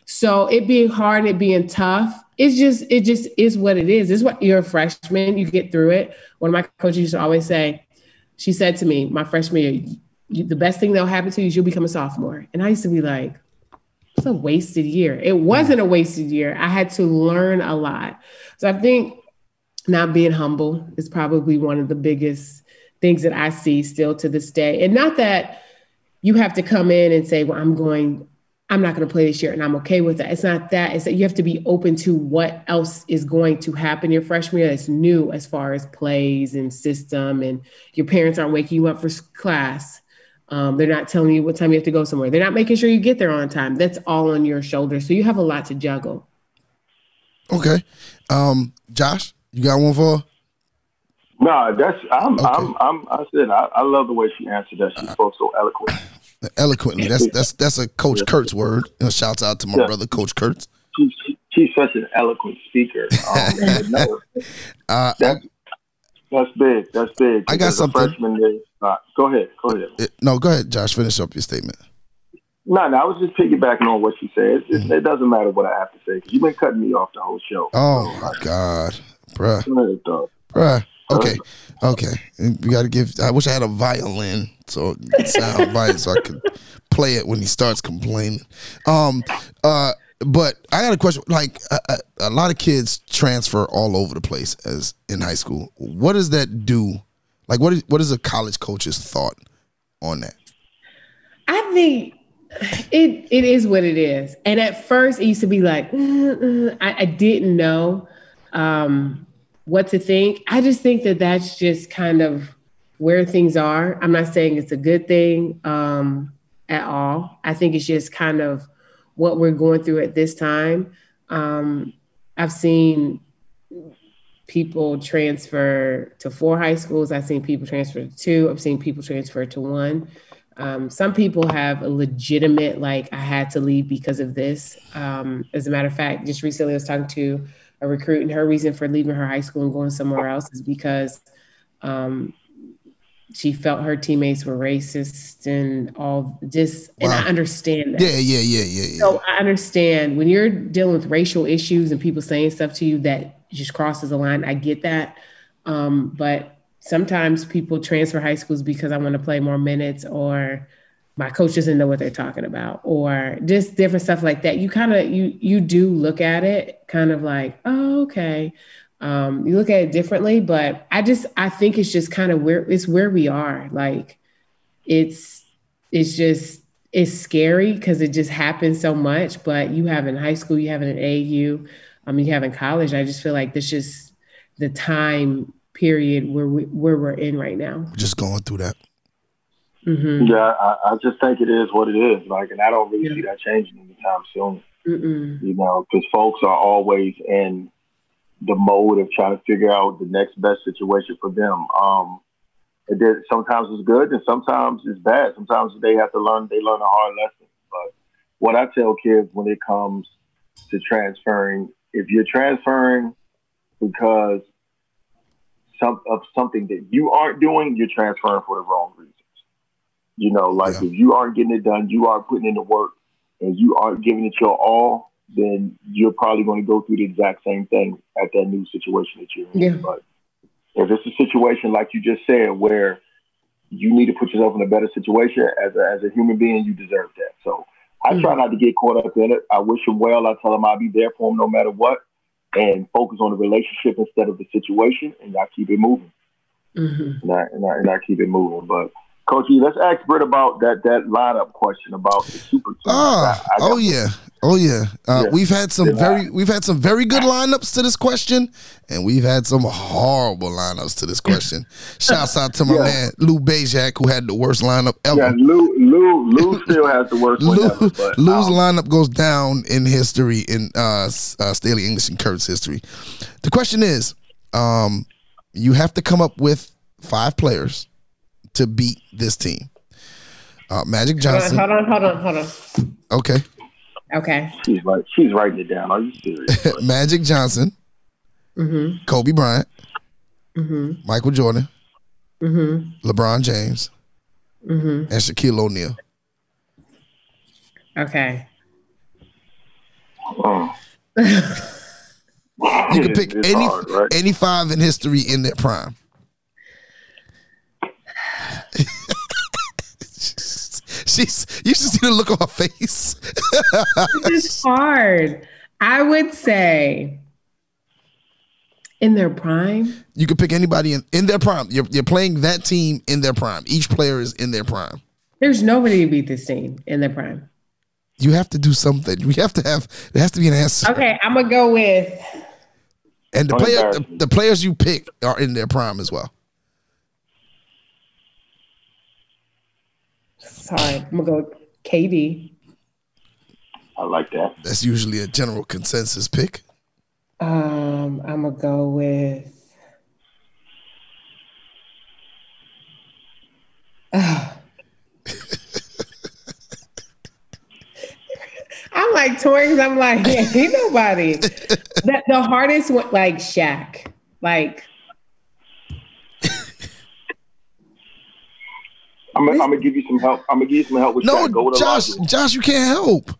Speaker 4: So it being hard and it being tough, it's just it just is what it is. It's what you're a freshman, you get through it. One of my coaches used to always say, she said to me, my freshman year, you, the best thing that'll happen to you is you'll become a sophomore. And I used to be like, it's a wasted year. It wasn't a wasted year. I had to learn a lot. So I think not being humble is probably one of the biggest things that I see still to this day. And not that you have to come in and say, well, I'm going, I'm not going to play this year and I'm okay with that. It's not that. It's that you have to be open to what else is going to happen your freshman year that's new as far as plays and system. And your parents aren't waking you up for class. Um, they're not telling you what time you have to go somewhere. They're not making sure you get there on time. That's all on your shoulders. So you have a lot to juggle.
Speaker 2: Okay. Um, Josh, you got one for?
Speaker 3: No, that's I'm okay. I'm I'm I said I, I love the way she answered that. She spoke so eloquent.
Speaker 2: Eloquently. That's that's that's a Coach Kurtz word. You know, shouts out to my yeah. brother, Coach Kurtz.
Speaker 3: She's, she's such an eloquent speaker. Um, <laughs> no, uh, that's, that's big. That's big.
Speaker 2: I got something. Freshman
Speaker 3: uh, go ahead. Go ahead.
Speaker 2: It, no, go ahead, Josh. Finish up your statement.
Speaker 3: No, no, I was just piggybacking on what she said. mm-hmm. It doesn't matter what I have to say because you've been cutting me off the whole show.
Speaker 2: Oh my god, bruh, bruh. Okay, okay. We got to give. I wish I had a violin so sound bite so I could play it when he starts complaining. Um, uh, but I got a question. Like a, a, a, lot of kids transfer all over the place as in high school. What does that do? Like what is what is a college coach's thought on that?
Speaker 4: I think it it is what it is. And at first, it used to be like mm, I, I didn't know. Um, what to think. I just think that that's just kind of where things are. I'm not saying it's a good thing um, at all. I think it's just kind of what we're going through at this time. Um, I've seen people transfer to four high schools. I've seen people transfer to two. I've seen people transfer to one. Um, some people have a legitimate, like, I had to leave because of this. Um, as a matter of fact, just recently I was talking to a recruit, and her reason for leaving her high school and going somewhere else is because um, she felt her teammates were racist and all just wow. and I understand that.
Speaker 2: Yeah, yeah, yeah, yeah, yeah.
Speaker 4: So I understand when you're dealing with racial issues and people saying stuff to you that just crosses the line. I get that. Um, but sometimes people transfer high schools because I want to play more minutes or my coach doesn't know what they're talking about or just different stuff like that you kind of you you do look at it kind of like oh okay um, you look at it differently but i just i think it's just kind of where it's where we are like it's it's just it's scary because it just happens so much but you have in high school you have in AAU um, you have in college i just feel like this just the time period where we where we're in right now
Speaker 2: just going through that
Speaker 3: Mm-hmm. Yeah, I, I, just think it is what it is. Like, and I don't really yeah. see that changing anytime soon.
Speaker 4: Mm-mm.
Speaker 3: You know, because folks are always in the mode of trying to figure out the next best situation for them. Um, it did, sometimes it's good and sometimes it's bad. Sometimes they have to learn. They learn a hard lesson. But what I tell kids when it comes to transferring, if you're transferring because some of something that you aren't doing, you're transferring for the wrong reasons. You know, like yeah. if you aren't getting it done, you aren't putting in the work, and you aren't giving it your all, then you're probably going to go through the exact same thing at that new situation that you're in.
Speaker 4: Yeah.
Speaker 3: But if it's a situation like you just said, where you need to put yourself in a better situation as a, as a human being, you deserve that. So I mm-hmm. try not to get caught up in it. I wish him well. I tell him I'll be there for him no matter what, and focus on the relationship instead of the situation, and I keep it moving.
Speaker 4: Mm-hmm.
Speaker 3: And, I, and, I, and I keep it moving. But Coach E, let's ask Britt about that that lineup question about the super team.
Speaker 2: Oh, oh yeah, oh yeah. Uh, yeah. We've had some very we've had some very good lineups to this question, and we've had some horrible lineups to this question. <laughs> Shouts out to my yeah. man Lou Bezjak, who had the worst lineup ever.
Speaker 3: Yeah, Lou Lou Lou still has the worst Lou, ever, <laughs>
Speaker 2: Lou's um, lineup goes down in history in uh, uh, Staley English and Kurtz history. The question is, um, you have to come up with five players to beat this team. Uh, Magic Johnson.
Speaker 4: Hold on, hold on, hold on, hold
Speaker 2: on. Okay.
Speaker 4: Okay.
Speaker 3: She's right. She's writing it down. Are you serious? <laughs>
Speaker 2: Magic Johnson.
Speaker 4: Mm-hmm.
Speaker 2: Kobe Bryant.
Speaker 4: Mm-hmm.
Speaker 2: Michael Jordan.
Speaker 4: Mm-hmm.
Speaker 2: LeBron James.
Speaker 4: Mm-hmm.
Speaker 2: And Shaquille O'Neal.
Speaker 4: Okay.
Speaker 3: Oh.
Speaker 2: you can pick <laughs> any hard, right? any five in history in their prime. She's you should see the look on her face.
Speaker 4: this is hard. I would say in their prime.
Speaker 2: You could pick anybody in, in their prime. You're, you're playing that team in their prime. Each player is in their prime.
Speaker 4: There's nobody to beat this team in their prime.
Speaker 2: You have to do something. We have to have. There has to be an answer.
Speaker 4: Okay, I'm gonna go with.
Speaker 2: And the player, the, the players you pick are in their prime as well.
Speaker 4: Sorry, I'm gonna go KD.
Speaker 3: I like that.
Speaker 2: That's usually a general consensus pick.
Speaker 4: Um, I'm gonna go with. <sighs> I'm like torn because I'm like, yeah, ain't nobody. the, the hardest one, like Shaq, like
Speaker 3: I'm gonna, I'm give you some help. I'm gonna give you some help with
Speaker 2: No,
Speaker 3: that. Go with
Speaker 2: Josh,
Speaker 3: Elijah.
Speaker 2: Josh, you can't help.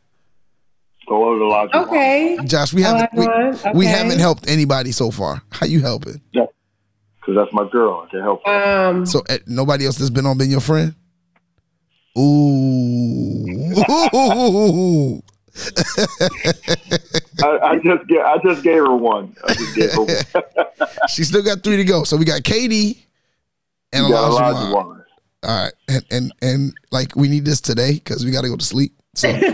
Speaker 3: Go with Elijah.
Speaker 4: okay,
Speaker 2: Josh, we haven't we,
Speaker 4: Olajuwon,
Speaker 2: we haven't helped anybody so far. How you helping?
Speaker 3: Because that's my girl. I can help. her.
Speaker 4: um,
Speaker 2: So eh, nobody else that's been on been your friend? Ooh. <laughs>
Speaker 3: I, I just get. I just gave her one. I just gave her <laughs> one. <laughs>
Speaker 2: she still got three to go. So we got KD and
Speaker 3: You got
Speaker 2: Elijah. Olajuwon.
Speaker 3: one.
Speaker 2: All right, and and and like we need this today because we got to go to sleep. So <laughs>
Speaker 3: I'm gonna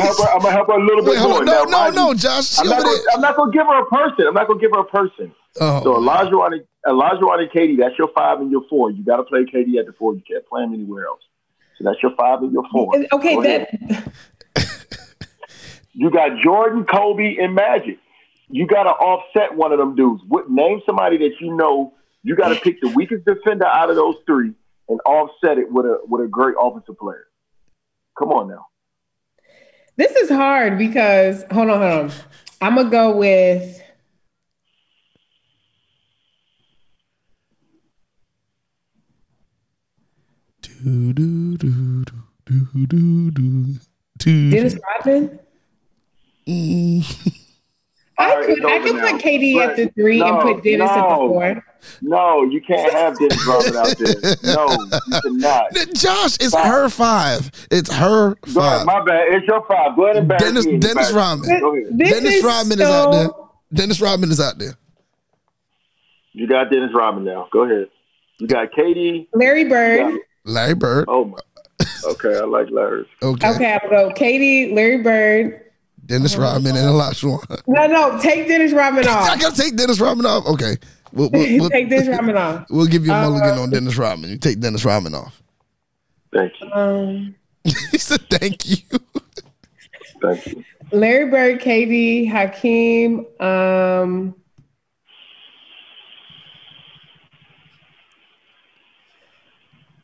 Speaker 3: help her. I'm gonna help her a little
Speaker 2: wait,
Speaker 3: bit
Speaker 2: hold
Speaker 3: more.
Speaker 2: No,
Speaker 3: Now,
Speaker 2: no, no,
Speaker 3: you,
Speaker 2: Josh. She
Speaker 3: I'm not, gonna. I'm not gonna give her a person. I'm not gonna give her a person. Oh. So
Speaker 2: Oh,
Speaker 3: Elijah and Elijah and KD, that's your five and your four. You got to play KD at the four. You can't play him anywhere else. So that's your five and your four.
Speaker 4: okay,
Speaker 3: Go ahead.
Speaker 4: that <laughs>
Speaker 3: You got Jordan, Kobe, and Magic. You got to offset one of them dudes. What, name somebody that you know. You got to pick the weakest defender out of those three and offset it with a with a great offensive player. Come on now.
Speaker 4: this is hard because hold on, hold on. I'm gonna go with.
Speaker 2: do, do, do, do, do, do, do.
Speaker 4: Dennis Rodman.
Speaker 2: Mm.
Speaker 4: I could I could
Speaker 3: now.
Speaker 4: put KD at the three and put Dennis at the four.
Speaker 3: No, you can't have Dennis Rodman out there. No, you cannot. <laughs>
Speaker 2: Josh, it's
Speaker 3: Five.
Speaker 2: her five. It's her
Speaker 3: Go ahead,
Speaker 2: five.
Speaker 3: my bad. It's your five. Go ahead and embarrass
Speaker 2: Dennis
Speaker 3: me.
Speaker 2: Dennis
Speaker 3: Embarrass
Speaker 2: Rodman.
Speaker 3: me. Go ahead.
Speaker 4: This
Speaker 2: Dennis
Speaker 4: is
Speaker 2: Rodman
Speaker 4: so,
Speaker 2: is out there. Dennis Rodman is out there.
Speaker 3: You got Dennis Rodman now. Go ahead. You got KD.
Speaker 4: Larry Bird.
Speaker 3: got-
Speaker 2: Larry Bird.
Speaker 3: oh my. Okay, I like Larry.
Speaker 2: Okay.
Speaker 4: Okay, I'll go KD, Larry Bird.
Speaker 2: Dennis uh-huh. Rodman and Olajuwon.
Speaker 4: No, no, take Dennis Rodman <laughs> off.
Speaker 2: I gotta take Dennis Rodman off. Okay. We'll, we'll, we'll,
Speaker 4: take Dennis <laughs> Rodman off.
Speaker 2: we'll give you a
Speaker 4: Uh,
Speaker 2: mulligan on Dennis Rodman. You take Dennis Rodman off.
Speaker 3: Thank you.
Speaker 4: Um, <laughs>
Speaker 2: he said thank you.
Speaker 3: Thank you.
Speaker 4: Larry Bird, KD, Hakeem. Um,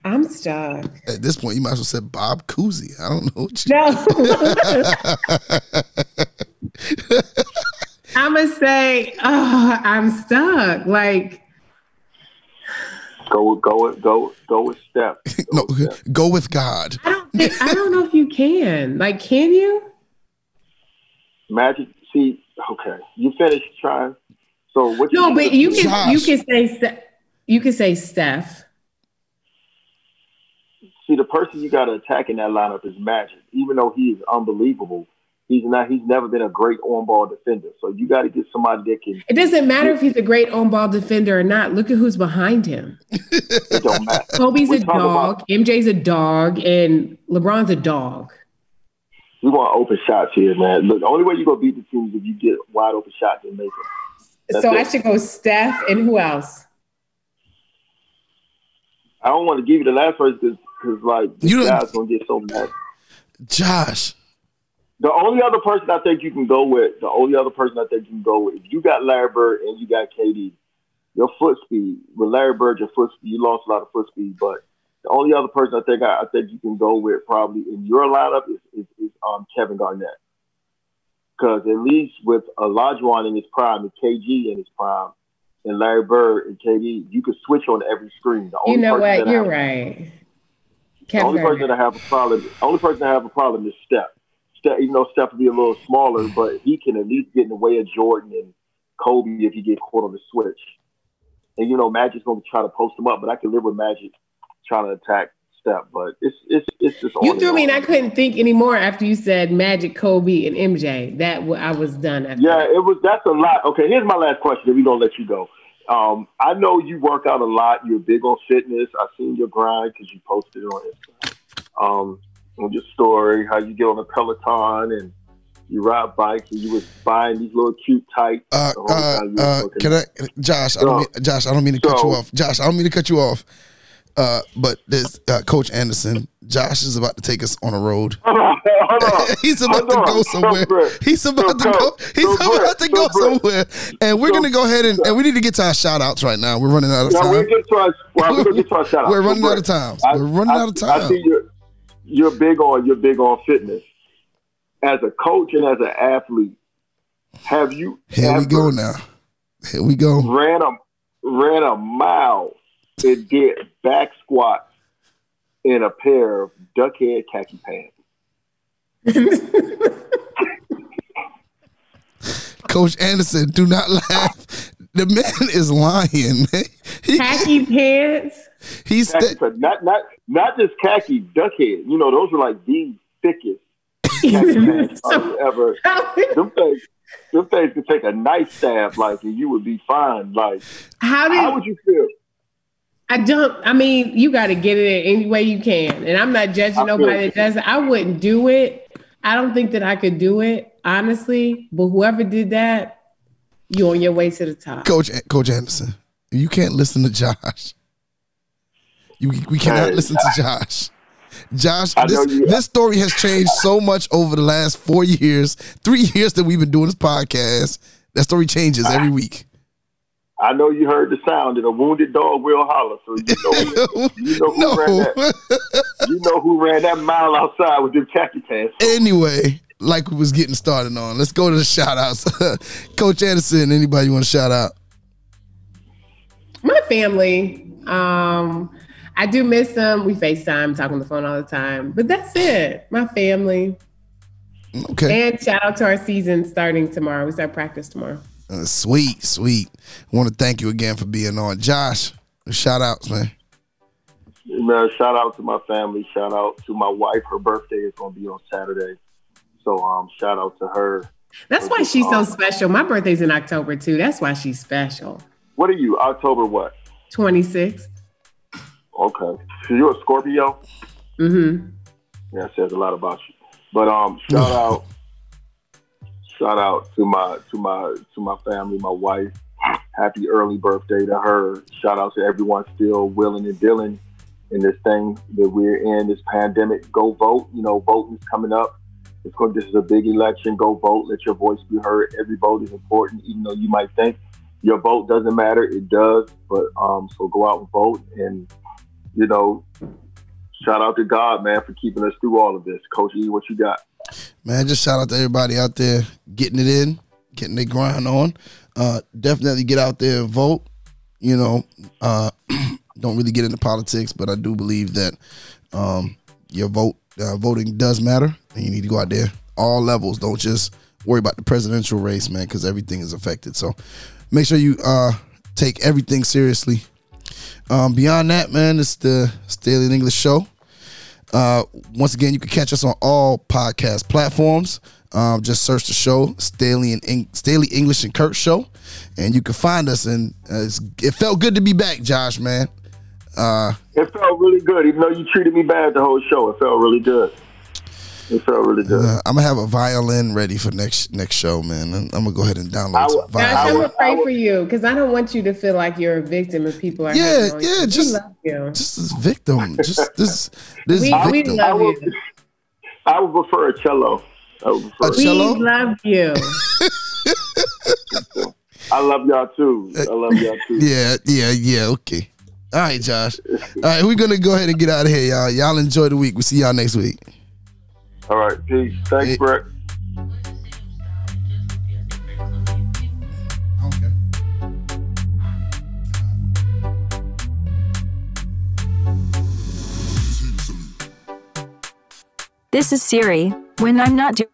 Speaker 4: I'm stuck.
Speaker 2: At this point, you might as well say Bob Cousy. I don't know what you
Speaker 4: No. <laughs> I'm gonna say, oh, I'm stuck. Like,
Speaker 3: Go with go with go go with Steph. <laughs> Go
Speaker 2: no,
Speaker 3: with Steph.
Speaker 2: go with God.
Speaker 4: I don't think, I don't know if you can. Like, can you?
Speaker 3: Magic. See, okay, you finished trying. So what?
Speaker 4: No, but you can
Speaker 2: Josh.
Speaker 4: you can say Ste- you can say Steph.
Speaker 3: see the person you got to attack in that lineup is Magic. Even though he is unbelievable, he's not. He's never been a great on-ball defender. So you got to get somebody that can.
Speaker 4: It doesn't matter if he's a great on ball defender or not. Look at who's behind him. <laughs>
Speaker 3: It don't matter.
Speaker 4: Kobe's
Speaker 3: We
Speaker 4: a dog,
Speaker 3: about-
Speaker 4: MJ's a dog, and LeBron's a dog.
Speaker 3: We want open shots here, man. Look, the only way you're gonna beat the team is if you get wide open shots and make them. That's
Speaker 4: so I should go Steph and who else?
Speaker 3: I don't want to give you the last person because like this
Speaker 2: You don't-
Speaker 3: guy's gonna get so mad.
Speaker 2: Josh.
Speaker 3: The only other person I think you can go with, the only other person I think you can go with, if you got Larry Bird and you got KD, your foot speed with Larry Bird, your foot speed, you lost a lot of foot speed, but the only other person I think I, I think you can go with probably in your lineup is is, is um, Kevin Garnett, because at least with Olajuwon in his prime and KG in his prime, and Larry Bird and KD, you could switch on every screen. The
Speaker 4: You know what? You're
Speaker 3: have-
Speaker 4: right.
Speaker 3: The
Speaker 4: Kevin
Speaker 3: only person
Speaker 4: Garnett.
Speaker 3: that I have a problem, the only person that I have a problem is Steph. Steph, even though Steph will be a little smaller, but he can at least get in the way of Jordan and Kobe if he get caught on the switch. And you know, Magic's going to try to post him up, but I can live with Magic trying to attack Steph. But it's it's it's just
Speaker 4: You threw me, and. I couldn't think anymore after you said Magic, Kobe, and MJ. That w- I was done after.
Speaker 3: Yeah,
Speaker 4: that.
Speaker 3: it was. That's a lot. Okay, here's my last question. Then we gonna let you go. Um, I know you work out a lot. You're big on fitness. I've seen your grind because you posted it on Instagram. Um, on your story, how you get on a Peloton and you ride bikes and you was buying these little cute tights.
Speaker 2: Uh, uh,
Speaker 3: time you was
Speaker 2: uh, can I, Josh? I don't mean, Josh. I don't mean to cut you off. Josh, I don't mean to cut you off. Uh, but this uh, Coach Andersen, Josh is about to take us on a road.
Speaker 3: Hold on, hold on. <laughs>
Speaker 2: He's about to go somewhere. He's about to go. He's about to go somewhere. And we're gonna go ahead and, and we need to get to our shout outs right now. We're running out of time.
Speaker 3: we're gonna get to our, well, we're gonna get to our shout <laughs> out.
Speaker 2: We're running out of time. We're running out of
Speaker 3: I
Speaker 2: time.
Speaker 3: see you're you're big on you're big on fitness. As a coach and as an athlete, have you
Speaker 2: Here we go now. Here we go.
Speaker 3: ran a ran a mile and did back squats in a pair of duckhead khaki pants? <laughs>
Speaker 2: Coach Andersen, do not laugh. The man is lying, man. <laughs> He,
Speaker 4: Khaki pants.
Speaker 2: He's
Speaker 3: Khaki
Speaker 2: st-
Speaker 3: not not not just khaki duckhead. You know, those are like the thickest <laughs> khaki <laughs> ever them things, them things could take a knife stab, like, and you would be fine. Like,
Speaker 4: How did
Speaker 3: how would you feel?
Speaker 4: I don't. I mean, you got to get it in any way you can, and I'm not judging
Speaker 3: I
Speaker 4: nobody that does it. I wouldn't do it. I don't think that I could do it honestly. But whoever did that, you're on your way to the top.
Speaker 2: Coach Coach Andersen. You can't listen to Josh. You we cannot
Speaker 3: Hey,
Speaker 2: listen to Josh. Josh, this,
Speaker 3: you-
Speaker 2: this story has changed so much over the last four years, three years that we've been doing this podcast. That story changes every week.
Speaker 3: I know you heard the sound that a wounded dog will holler, so you know, who- <laughs> you know who
Speaker 2: no.
Speaker 3: ran that. You know who ran that mile outside with them khaki pants.
Speaker 2: anyway, like we was getting started on, let's go to the shout outs. <laughs> Coach Andersen, anybody you want to shout out?
Speaker 4: My family. Um, I do miss them. We FaceTime, talk on the phone all the time. But that's it. My family.
Speaker 2: Okay.
Speaker 4: And shout out to our season starting tomorrow. We start practice tomorrow.
Speaker 2: Uh, sweet, sweet. I want to thank you again for being on. Josh, shout outs, man.
Speaker 3: Man, shout out to my family. Shout out to my wife. Her birthday is going to be on Saturday, so um, shout out to her.
Speaker 4: That's why she's so special. My birthday's in October too. That's why she's special.
Speaker 3: What are you? October what?
Speaker 4: 26.
Speaker 3: Okay, so you're a Scorpio.
Speaker 4: Mm-hmm.
Speaker 3: Yeah, it says a lot about you. But um, shout <laughs> out, shout out to my to my to my family, my wife. Happy early birthday to her. Shout out to everyone still willing and dealing in this thing that we're in, this pandemic. Go vote. You know, voting is coming up. It's going. This is a big election. Go vote. Let your voice be heard. Every vote is important, even though you might think your vote doesn't matter. It does. But um, so go out and vote, and you know, shout out to God, man, for keeping us through all of this. Coach E, what you got?
Speaker 2: Man, just shout out to everybody out there getting it in, getting their grind on. Uh, definitely get out there and vote. You know, uh, <clears throat> don't really get into politics, but I do believe that um, your vote, uh, voting does matter, and you need to go out there all levels. Don't just worry about the presidential race, man, because everything is affected. So make sure you uh, take everything seriously. Um, beyond that, man, it's the Staley English show. Uh, once again, you can catch us on all podcast platforms. Um, just search the show Staley and Eng- Staley English and Kurt Show, and you can find us. And uh, it felt good to be back, Josh. Man, uh,
Speaker 3: It felt really good, even though you treated me bad the whole show. It felt really good. It felt really good.
Speaker 2: uh, I'm gonna have a violin ready for next next show, man. I'm, I'm gonna go ahead and download
Speaker 3: I
Speaker 2: some
Speaker 3: would-
Speaker 4: Josh,
Speaker 3: I
Speaker 4: I'm gonna pray
Speaker 3: would-
Speaker 4: for you because I don't want you to feel like you're a victim of people are.
Speaker 2: Yeah, yeah,
Speaker 4: you. We
Speaker 2: just-
Speaker 4: love you.
Speaker 2: Just this victim, just this this
Speaker 4: We- we love
Speaker 3: I would,
Speaker 4: you.
Speaker 3: I would prefer a cello. I would prefer
Speaker 2: A
Speaker 3: a
Speaker 4: We love you. <laughs>
Speaker 3: I love y'all too. I love y'all too. <laughs>
Speaker 2: Yeah, yeah, yeah. Okay. All right, Josh. All right, we're gonna go ahead and get out of here, y'all. Y'all enjoy the week. We'll see y'all next week.
Speaker 3: All right, peace. Thanks,
Speaker 2: Hey.
Speaker 3: Brett.
Speaker 5: This is Siri. When I'm not doing